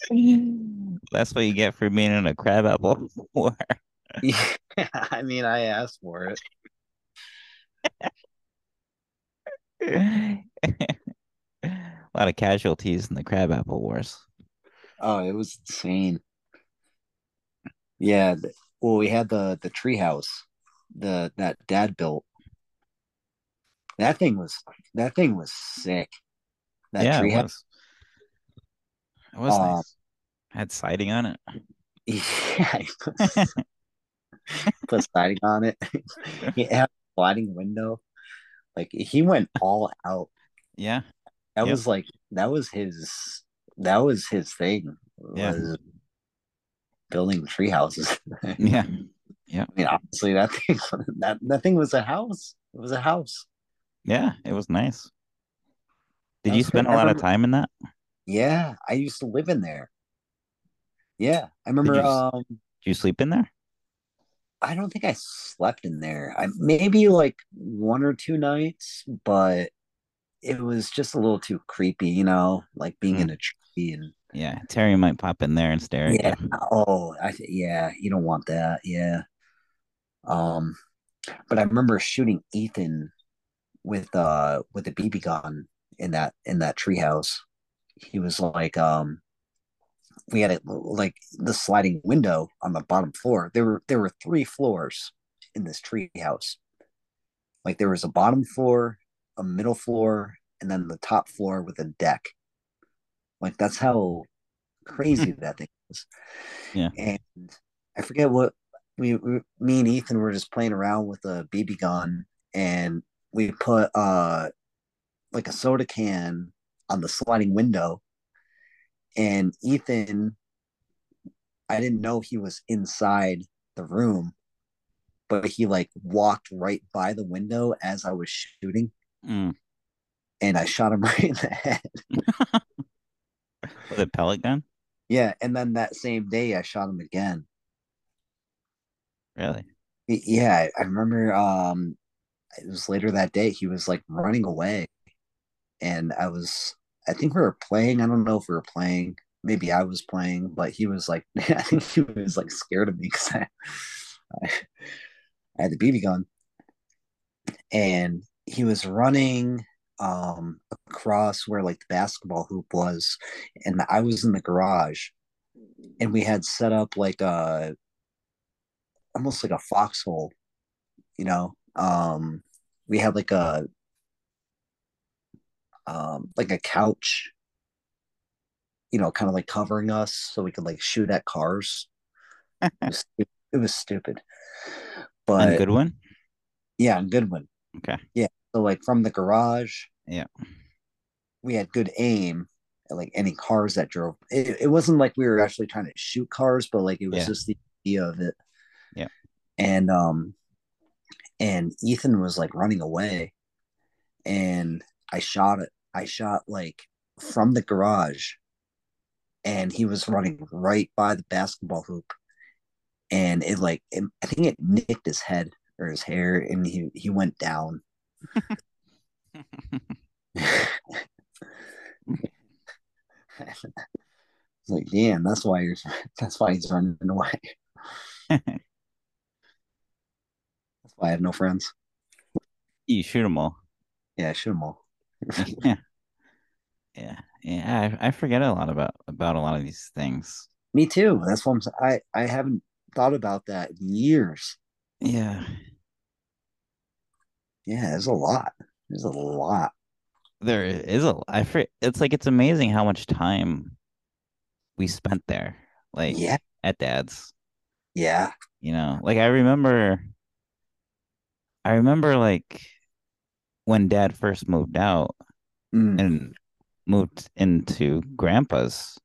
That's what you get for being in a crab apple war. Yeah, I mean, I asked for it. A lot of casualties in the crab apple wars. Oh, it was insane. Yeah. Well, we had the the treehouse, the that dad built. That thing was that thing was sick. That yeah, it treehouse. Was. It was Uh, nice. Had siding on it. Yeah, put, put siding on it. he had a sliding window. Like he went all out. Yeah, That Yep. was like that was his that was his thing. Yeah. Was building tree houses. yeah, Yeah. I mean, honestly, that thing that that thing was a house. It was a house. yeah. It was nice. Did you spend a lot of time in that? Yeah, I used to live in there. Yeah, I Did you remember. Um, did you sleep in there? I don't think I slept in there. I maybe like one or two nights, but it was just a little too creepy, you know, like being in Mm, a tree and yeah, Terry might pop in there and stare yeah. you. Oh, I yeah, you don't want that. Yeah. Um, but I remember shooting Ethan with uh with a BB gun in that in that treehouse. He was like um we had it like the sliding window on the bottom floor. There were there were three floors in this treehouse. Like there was a bottom floor, a middle floor, and then the top floor with a deck. Like that's how crazy that thing is. Yeah. And I forget what we, we me and Ethan were just playing around with a BB gun and we put uh like a soda can on the sliding window and Ethan I didn't know he was inside the room but he like walked right by the window as I was shooting Mm. and I shot him right in the head. With a pellet gun? Yeah, and then that same day I shot him again. Really? Yeah, I remember um it was later that day he was like running away and I was I think we were playing, I don't know if we were playing, maybe I was playing, but he was like I think he was like scared of me cuz I, I I had the BB gun and he was running um across where like the basketball hoop was and I was in the garage and we had set up like a almost like a foxhole, you know. Um we had like a um like a couch, you know, kind of like covering us so we could like shoot at cars. It was, it was stupid. But Goodwin? yeah, in Goodwin. Okay. Yeah. So like from the garage, Yeah. we had good aim at like any cars that drove. It, it wasn't like we were actually trying to shoot cars, but like it was Yeah. just the idea of it. Yeah. And um and Ethan was like running away and I shot it. I shot like from the garage and he was running right by the basketball hoop and it like it, I think it nicked his head or his hair and he he went down. Like, damn, that's why you're that's why he's running away. That's why I have no friends. you shoot them all. Yeah, shoot them all. yeah. Yeah. Yeah. I, I forget a lot about about a lot of these things. Me too. That's what I'm saying. I I haven't thought about that in years. Yeah. Yeah, there's a lot. There's a lot. There is a I for, it's like it's amazing how much time we spent there. Like Yeah, at dad's. yeah. You know, like I remember I remember like when dad first moved out Mm. and moved into grandpa's.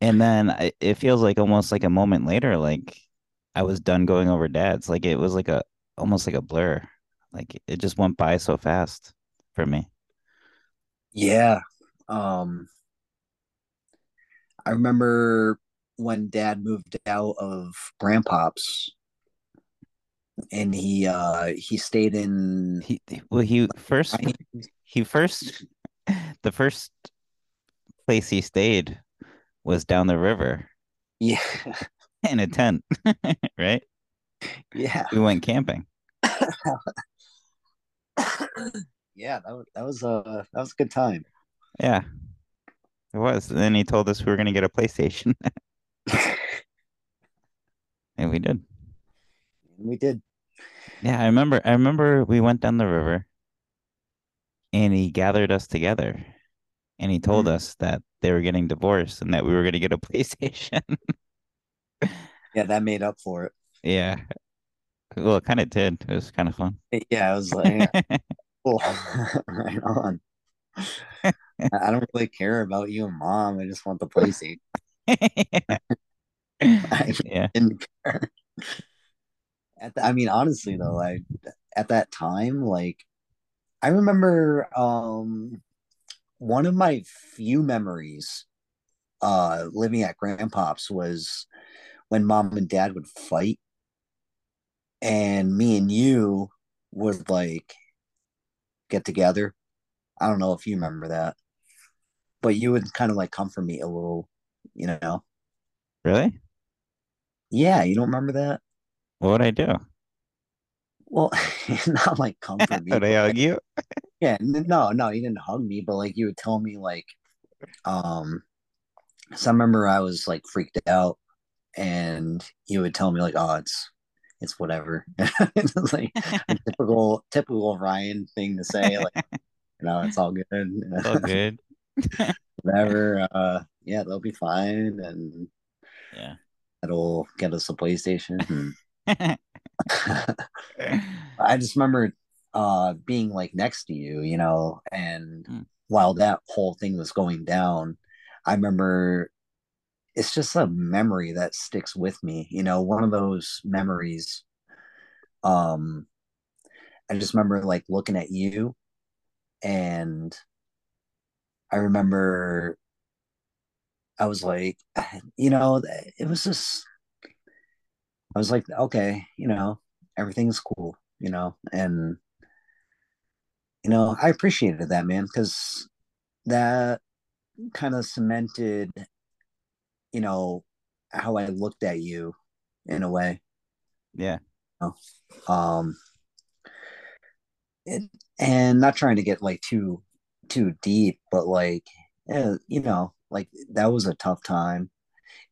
And then I, it feels like almost like a moment later like I was done going over dad's. Like it was like a almost like a blur. Like it just went by so fast for me. Yeah. Um I remember when dad moved out of grandpa's and he uh he stayed in he well he first he first the first place he stayed was down the river. Yeah. In a tent right? Yeah. We went camping. Yeah that was that was a that was a good time. Yeah. It was. And then he told us we were going to get a playstation. And we did. We did. Yeah i remember i remember we went down the river and he gathered us together and he told Mm. us that they were getting divorced and that we were going to get a playstation yeah that made up for it yeah well it kind of did it was kind of fun yeah i was like yeah, cool. right on I don't really care about you and mom. I just want the PlayStation. I yeah didn't care. At the, I mean, honestly though, I at that time, like I remember um one of my few memories uh living at grandpop's was when mom and dad would fight and me and you would like get together. I don't know if you remember that, but you would kind of like comfort me a little, you know. Really? Yeah, you don't remember that? What would I do? Well, not like comfort me. Would I hug like, you? yeah, no, no, you didn't hug me, but like you would tell me like, um, so I remember I was like freaked out, and you would tell me like, oh, it's it's whatever. it's like a typical typical Ryan thing to say, like, you know, it's all good, It's all good. whatever. Uh, yeah, they'll be fine, and Yeah. it'll get us a PlayStation. And I just remember uh being like next to you, you know, and Mm. while that whole thing was going down, I remember it's just a memory that sticks with me, you know, one of those memories. Um, I just remember like looking at you and I remember I was like, you know, it was just I was like, okay, you know, everything's cool, you know, and you know, I appreciated that, man, because that kind of cemented, you know, how I looked at you in a way. Yeah. You know? Um, it, and not trying to get like too too deep, but like, yeah, you know, like that was a tough time,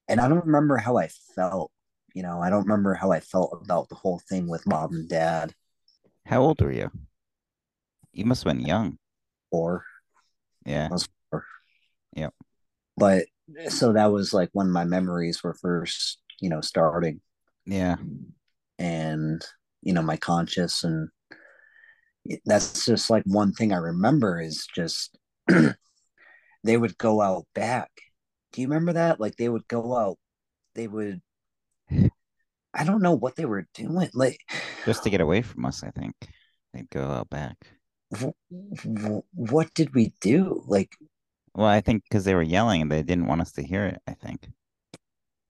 and I don't remember how I felt. You know, I don't remember how I felt about the whole thing with mom and dad, How old were you? You must have been young. or Yeah. Four. Yep. but so that was like when my memories were first, you know, starting, Yeah. and you know, my conscious, and that's just like one thing I remember is just they would go out back. Do you remember that? Like they would go out, they would. I don't know what they were doing. Like, Just to get away from us, I think. They'd go out back. w- what did we do? Like, Well, I think because they were yelling and they didn't want us to hear it, I think.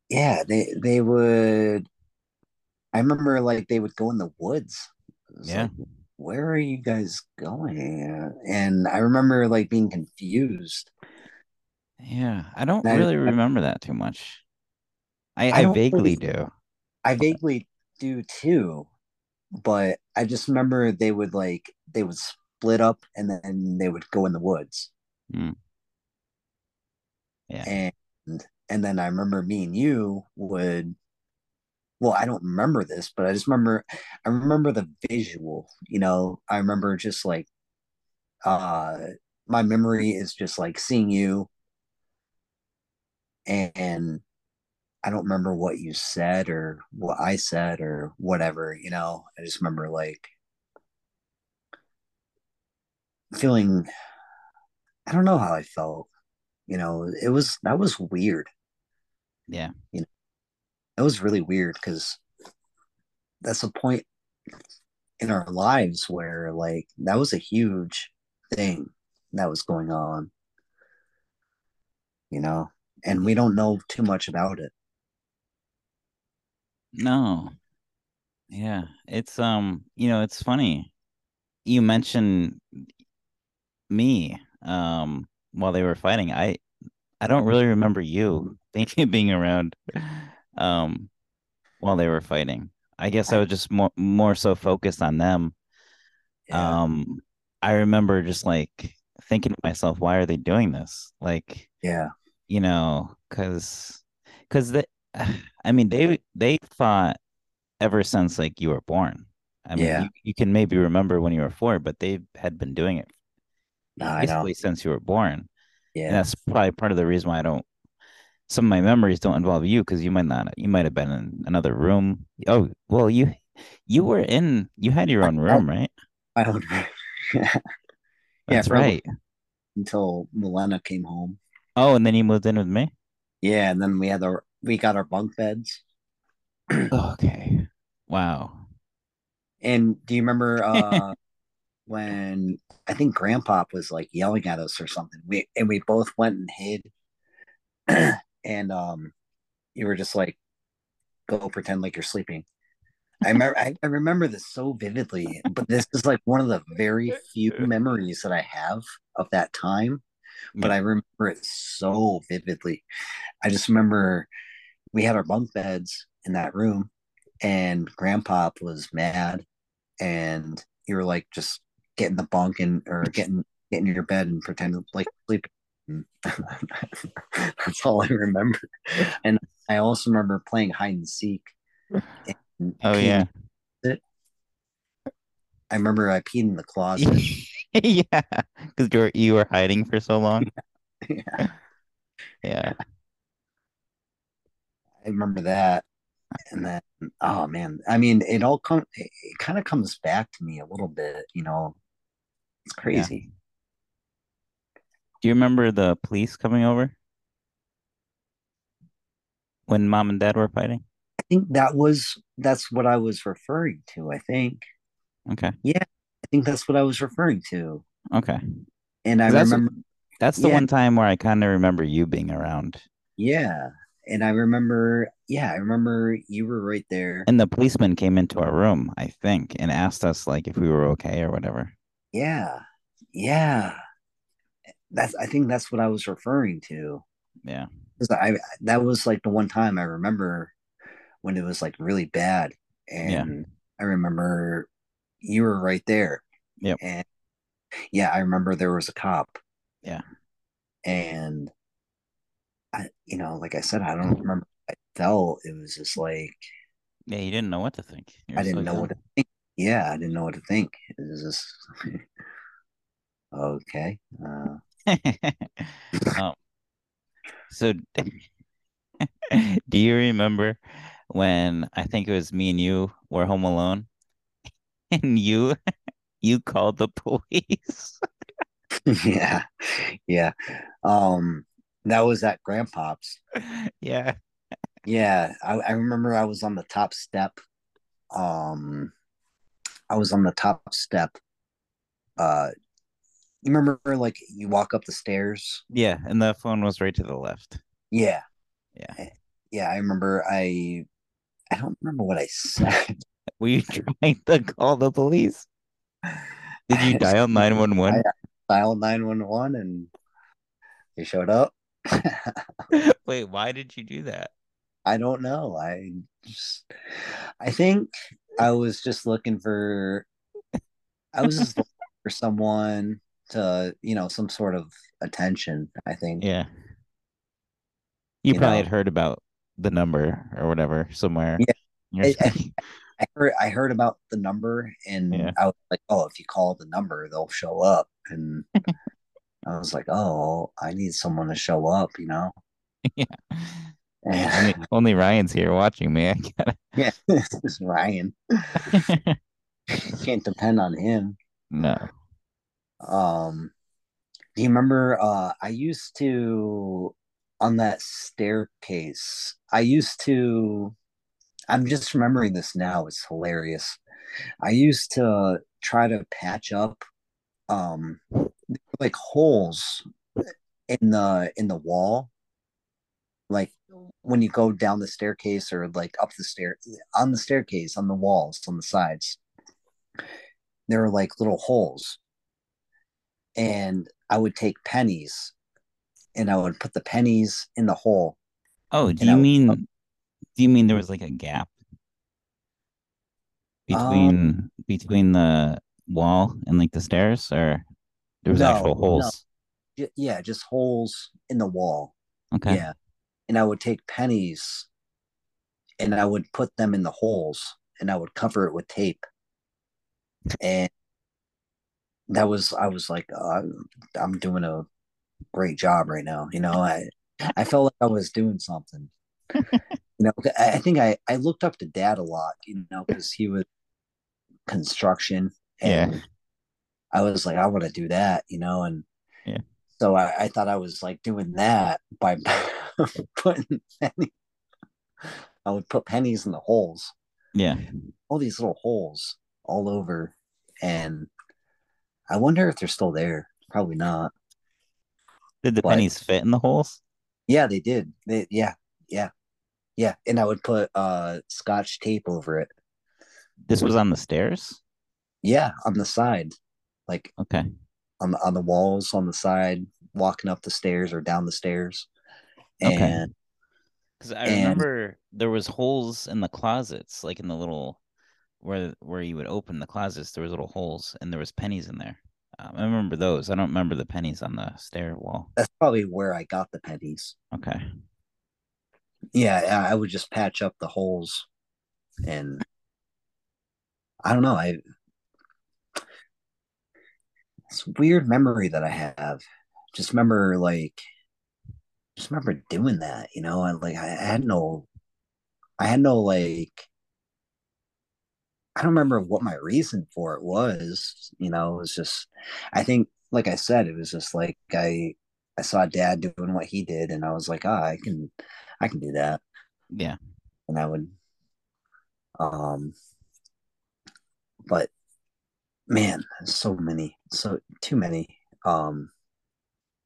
yeah, they they would. I remember like they would go in the woods. Yeah. like, where are you guys going? And I remember like being confused. Yeah. I don't And really I, remember that too much. I, I I vaguely really, do. I vaguely do too, but I just remember they would like they would split up and then they would go in the woods. mm, yeah. And and then I remember me and you would well, I don't remember this, but I just remember I remember the visual, you know. I remember just like uh my memory is just like seeing you and I don't remember what you said or what I said or whatever, you know. I just remember like feeling I don't know how I felt, you know. It was that was weird. Yeah. You know, it was really weird because that's a point in our lives where like that was a huge thing that was going on, you know, and we don't know too much about it. No. Yeah. It's um, you know, it's funny. You mentioned me um while they were fighting. I I don't really remember you being being around um while they were fighting. I guess I was just more more so focused on them. yeah, Um I remember just like thinking to myself, why are they doing this? Like, yeah, you know, because because they I mean they they fought ever since like you were born. I mean, yeah. you, you can maybe remember when you were four, but they had been doing it know. basically since you were born. Yeah, And that's probably part of the reason why I don't some of my memories don't involve you because you might not you might have been in another room. Oh, well, you you were in you had your own room, right? I would, yeah, That's right. until Milena came home. Oh, and then you moved in with me? Yeah, and then we had our we got our bunk beds. Okay. Wow. And do you remember uh when I think Grandpa was like yelling at us or something. We and we both went and hid, and um, you were just like, "Go pretend like you're sleeping." I remember I, I remember this so vividly, but this is like one of the very few memories that I have of that time. But Yeah. I remember it so vividly. I just remember we had our bunk beds in that room, and Grandpa was mad, and you were like just get in the bunk and or getting get in your bed and pretend like sleeping. That's all I remember. And I also remember playing hide and seek. And Oh yeah. it. I remember I peed in the closet. Yeah. Because you were you were hiding for so long. I Yeah. Remember that. And then, oh man, I mean, it all come, it, it kind of comes back to me a little bit. You know, it's Yeah. crazy. Do you remember the police coming over when mom and dad were fighting? I think that was that's what I was referring to. I think, Okay. yeah, I think that's what I was referring to. Okay. And I that's remember, that's the Yeah. one time where I kind of remember you being around. yeah, and I remember, yeah, I remember you were right there. And the policeman came into our room, I think, and asked us like if we were okay or whatever. Yeah, yeah, that's I think that's what I was referring to. Yeah. 'Cause I that was like the one time I remember when it was like really bad, Yeah. and I remember you were right there. Yep. And yeah, I remember there was a cop. Yeah. And I, you know, like I said, I don't remember. I felt it was just like Yeah, you didn't know what to think. I didn't know what to think. Yeah, I didn't know what to think. It was just okay. Uh. Um, so do you remember when I think it was me and you were home alone and you you called the police? yeah, yeah. Um, that was at Grandpop's. Yeah. Yeah, I, I remember I was on the top step. Um, I was on the top step. Uh, you remember like you walk up the stairs? Yeah, and the phone was right to the left. Yeah, Yeah. yeah. I remember. I I don't remember what I said. Were you trying to call the police? Did you dial 911? Dial nine one one, and they showed up. Wait, why did you do that? I don't know. I just, I think I was just looking for, I was just looking for someone to, you know, some sort of attention. I think. Yeah. You You probably know. had heard about the number or whatever somewhere. Yeah. I- I- I heard, I heard about the number, and Yeah. I was like, oh, if you call the number, they'll show up. And I was like, oh, I need someone to show up, you know. Yeah. Only, only Ryan's here watching me. I gotta... yeah, this is Ryan. Can't depend on him. no. Um, do you remember? Uh, I used to on that staircase. I used to. I'm just remembering this now. It's hilarious. I used to try to patch up, um, like holes in the in the wall, like when you go down the staircase or like up the stair on the staircase on the walls on the sides. There are like little holes and I would take pennies and I would put the pennies in the hole. Oh, do you was- mean do you mean there was like a gap between um, between the wall and like the stairs or there was No, actual holes? J- yeah, just holes in the wall. Okay. Yeah. And I would take pennies and I would put them in the holes and I would cover it with tape. And that was, I was like, uh, I'm doing a great job right now. You know, I, I felt like I was doing something. you know, I think I, I looked up to dad a lot, you know, because he was construction and I was like, I want to do that, you know, and Yeah. so I, I thought I was like doing that by putting penny. I would put pennies in the holes, Yeah. all these little holes all over, and I wonder if they're still there. Probably not. Did the But- pennies fit in the holes? Yeah, they did. They, yeah, yeah, yeah. And I would put uh scotch tape over it. This was on the stairs? Yeah, on the side, like Okay. on the on the walls on the side, walking up the stairs or down the stairs. Okay. And Because I And- remember there was holes in the closets, like in the little where where you would open the closets. There was little holes, and there was pennies in there. Um, I remember those. I don't remember the pennies on the stair wall. that's probably where I got the pennies. Okay. Yeah, I I would just patch up the holes, and I don't know. I it's a weird memory that I have. Just remember, like, just remember doing that. You know, and like I, I had no, I had no like. I don't remember what my reason for it was. You know, it was just. I think, like I said, it was just like I, I saw Dad doing what he did, and I was like, ah, I can, I can do that Yeah. and I would um but man, so many, so too many, um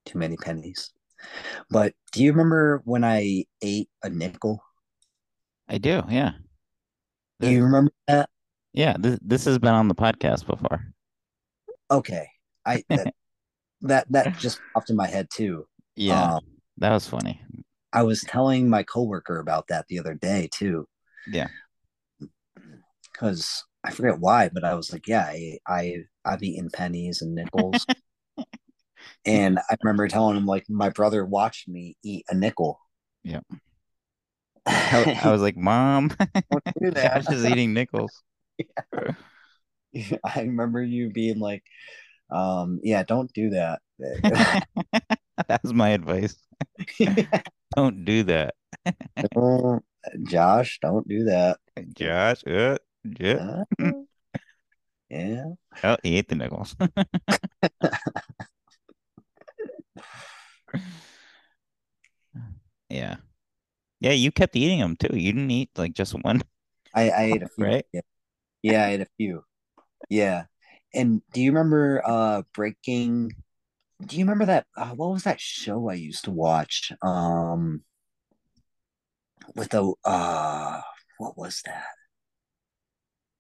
too many pennies. But do you remember when I ate a nickel? I do. Yeah. Do you remember that? Yeah. This this has been on the podcast before. Okay. I that that, that just popped in my head too. Yeah. Um, that was funny. I was telling my coworker about that the other day too. Yeah. Because I forget why, but I was like, yeah, I, I I've eaten pennies and nickels. and I remember telling him like my brother watched me eat a nickel. Yep. I, I was like, Mom, do. Josh is eating nickels. Yeah, I remember you being like, um, yeah, don't do that. that was my advice. Don't do that. Josh, don't do that. Josh, uh, yeah. Uh, yeah. Oh, he ate the nickels. yeah. Yeah, you kept eating them too. You didn't eat like just one, I, I ate a few. right? Yeah. yeah, I ate a few. Yeah. And do you remember uh breaking do you remember that uh, what was that show I used to watch? Um with a uh what was that?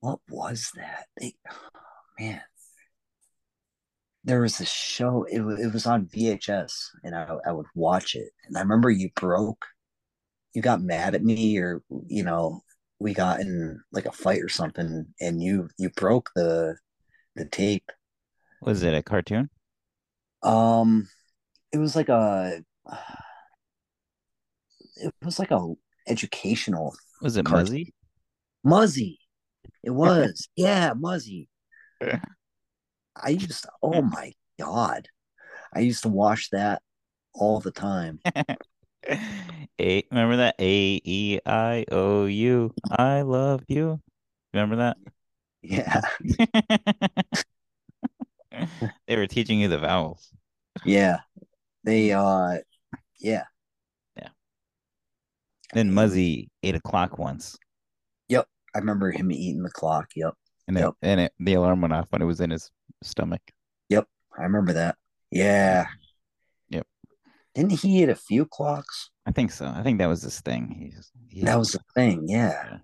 What was that? They, man. There was a show, it, it was on VHS and I, I would watch it. And I remember you broke, you got mad at me or, you know, we got in like a fight or something and you you broke the the tape. Was it a cartoon? Um it was like a it was like a educational Was it Cart- Muzzy? Muzzy. It was. yeah, Muzzy. I used to, oh my god. I used to watch that all the time. A remember that A E I O U I love you. Remember that? Yeah. they were teaching you the vowels. Yeah. They uh yeah. Yeah. Then Muzzy eight o'clock once, I remember him eating the clock. Yep. and it, and it, the alarm went off when it was in his stomach. Yep, I remember that. Yeah. Yep. Didn't he eat a few clocks? I think so. I think that was his thing. He's, he, That was the thing. Yeah.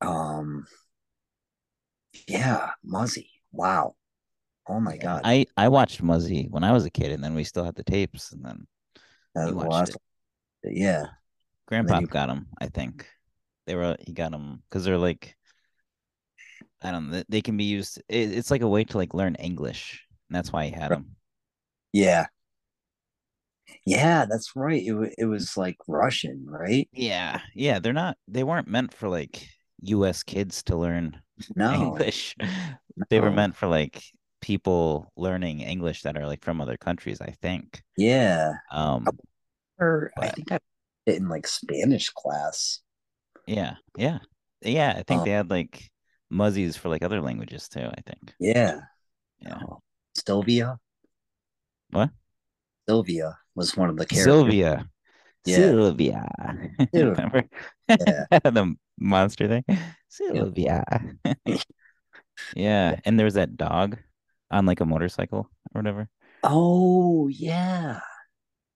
Yeah. Um. Yeah, Muzzy. Wow. Oh my god. I I watched Muzzy when I was a kid, and then we still had the tapes, and then was watched awesome. Yeah. Grandpa you- got him. I think they were he got them because they're like I don't know. they- can be used. It, it's like a way to like learn English, and that's why he had them. Yeah. Yeah, that's right. It it was like Russian, right? Yeah, yeah. They're not. They weren't meant for like U.S. kids to learn No. English. They were meant for like people learning English that are like from other countries. I think. Yeah. Um. Or I think I in like Spanish class. Yeah. Yeah. Yeah. I think Um, they had like muzzies for like other languages too. I think. Yeah. Yeah. Oh, Sylvia. What? Sylvia was one of the characters. Sylvia. Yeah. Sylvia. Remember Yeah. the monster thing? Sylvia. yeah, and there was that dog. on like a motorcycle or whatever. Oh yeah,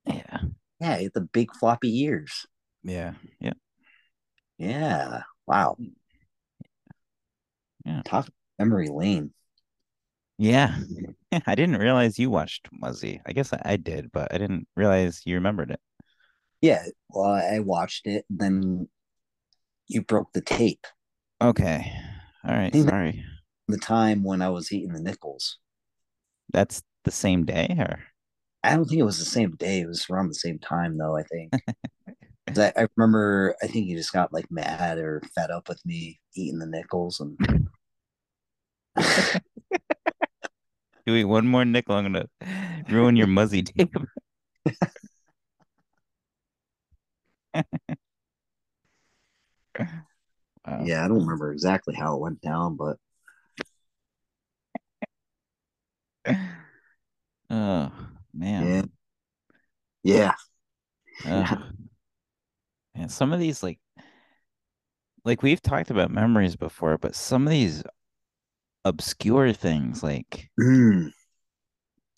Yeah. yeah. The big floppy ears. Yeah. Yeah. Yeah. Wow. Yeah. Talk memory lane. Yeah. I didn't realize you watched Muzzy. I guess I, I did, but I didn't realize you remembered it. Yeah. Well, I watched it. Then you broke the tape. Okay. All right. I think that Sorry. the time when I was eating the nickels. That's the same day or I don't think it was the same day. It was around the same time, though. I think. I, I remember. I think he just got like mad or fed up with me eating the nickels, and you eat one more nickel, I'm gonna ruin your Muzzy tape. Wow. yeah, I don't remember exactly how it went down, but Oh man. yeah, yeah. Oh, man. Some of these like like we've talked about memories before, but some of these obscure things like Mm,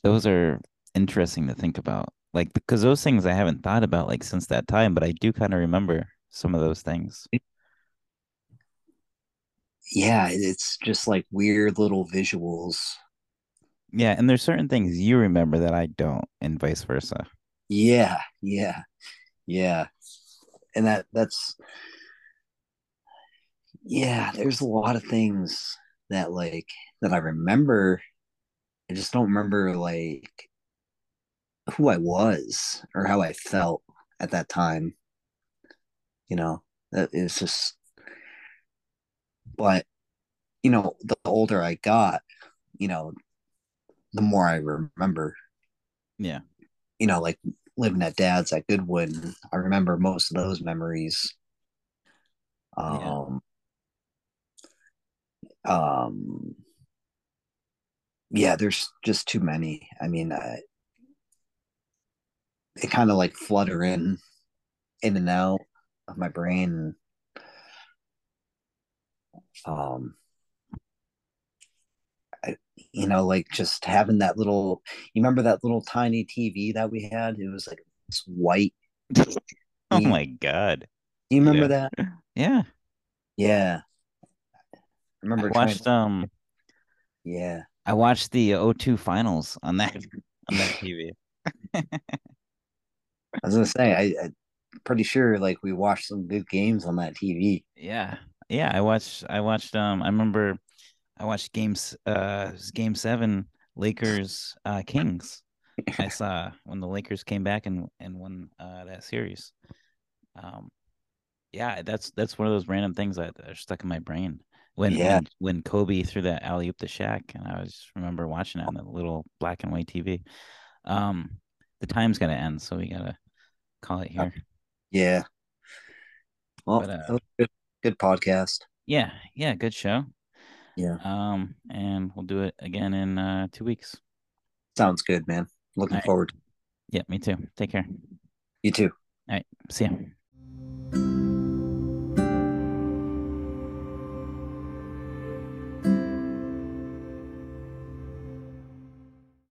those are interesting to think about. Like because those things I haven't thought about like since that time, but I do kind of remember some of those things. yeah. It's just like weird little visuals. Yeah, and there's certain things you remember that I don't, and vice versa. Yeah, yeah, yeah. And that that's yeah. There's a lot of things that like that I remember. I just don't remember like who I was or how I felt at that time. You know, that it's just. But you know, the older I got, you know, the more I remember. Yeah. You know, like living at dad's at Goodwin, I remember most of those memories. Yeah. Um, um, yeah, there's just too many. I mean, uh, it kind of like flutter in, in and out of my brain. Um, you know, like just having that little. You remember that little tiny TV that we had? It was like this white. Oh Do my God. you remember Yeah. that? Yeah. Yeah, I I remember trying. watched um Yeah, I watched the O2 finals on that on that TV. I was gonna say I, I'm pretty sure like we watched some good games on that TV. Yeah. Yeah, I watched I watched um I remember I watched games uh game 7 Lakers uh Kings. I saw when the Lakers came back and and won uh that series. Um yeah, that's that's one of those random things that are stuck in my brain. When Yeah, when when Kobe threw that alley oop to Shaq, and I was remember watching it on the little black and white TV. Um, the time's gotta end, so we gotta call it here. yeah. Well, But uh, good, good podcast. yeah, yeah, good show. Yeah, Um, and we'll do it again in uh two weeks. sounds good, man. Looking right. forward. Yeah, me too. Take care. You too. All right. See ya.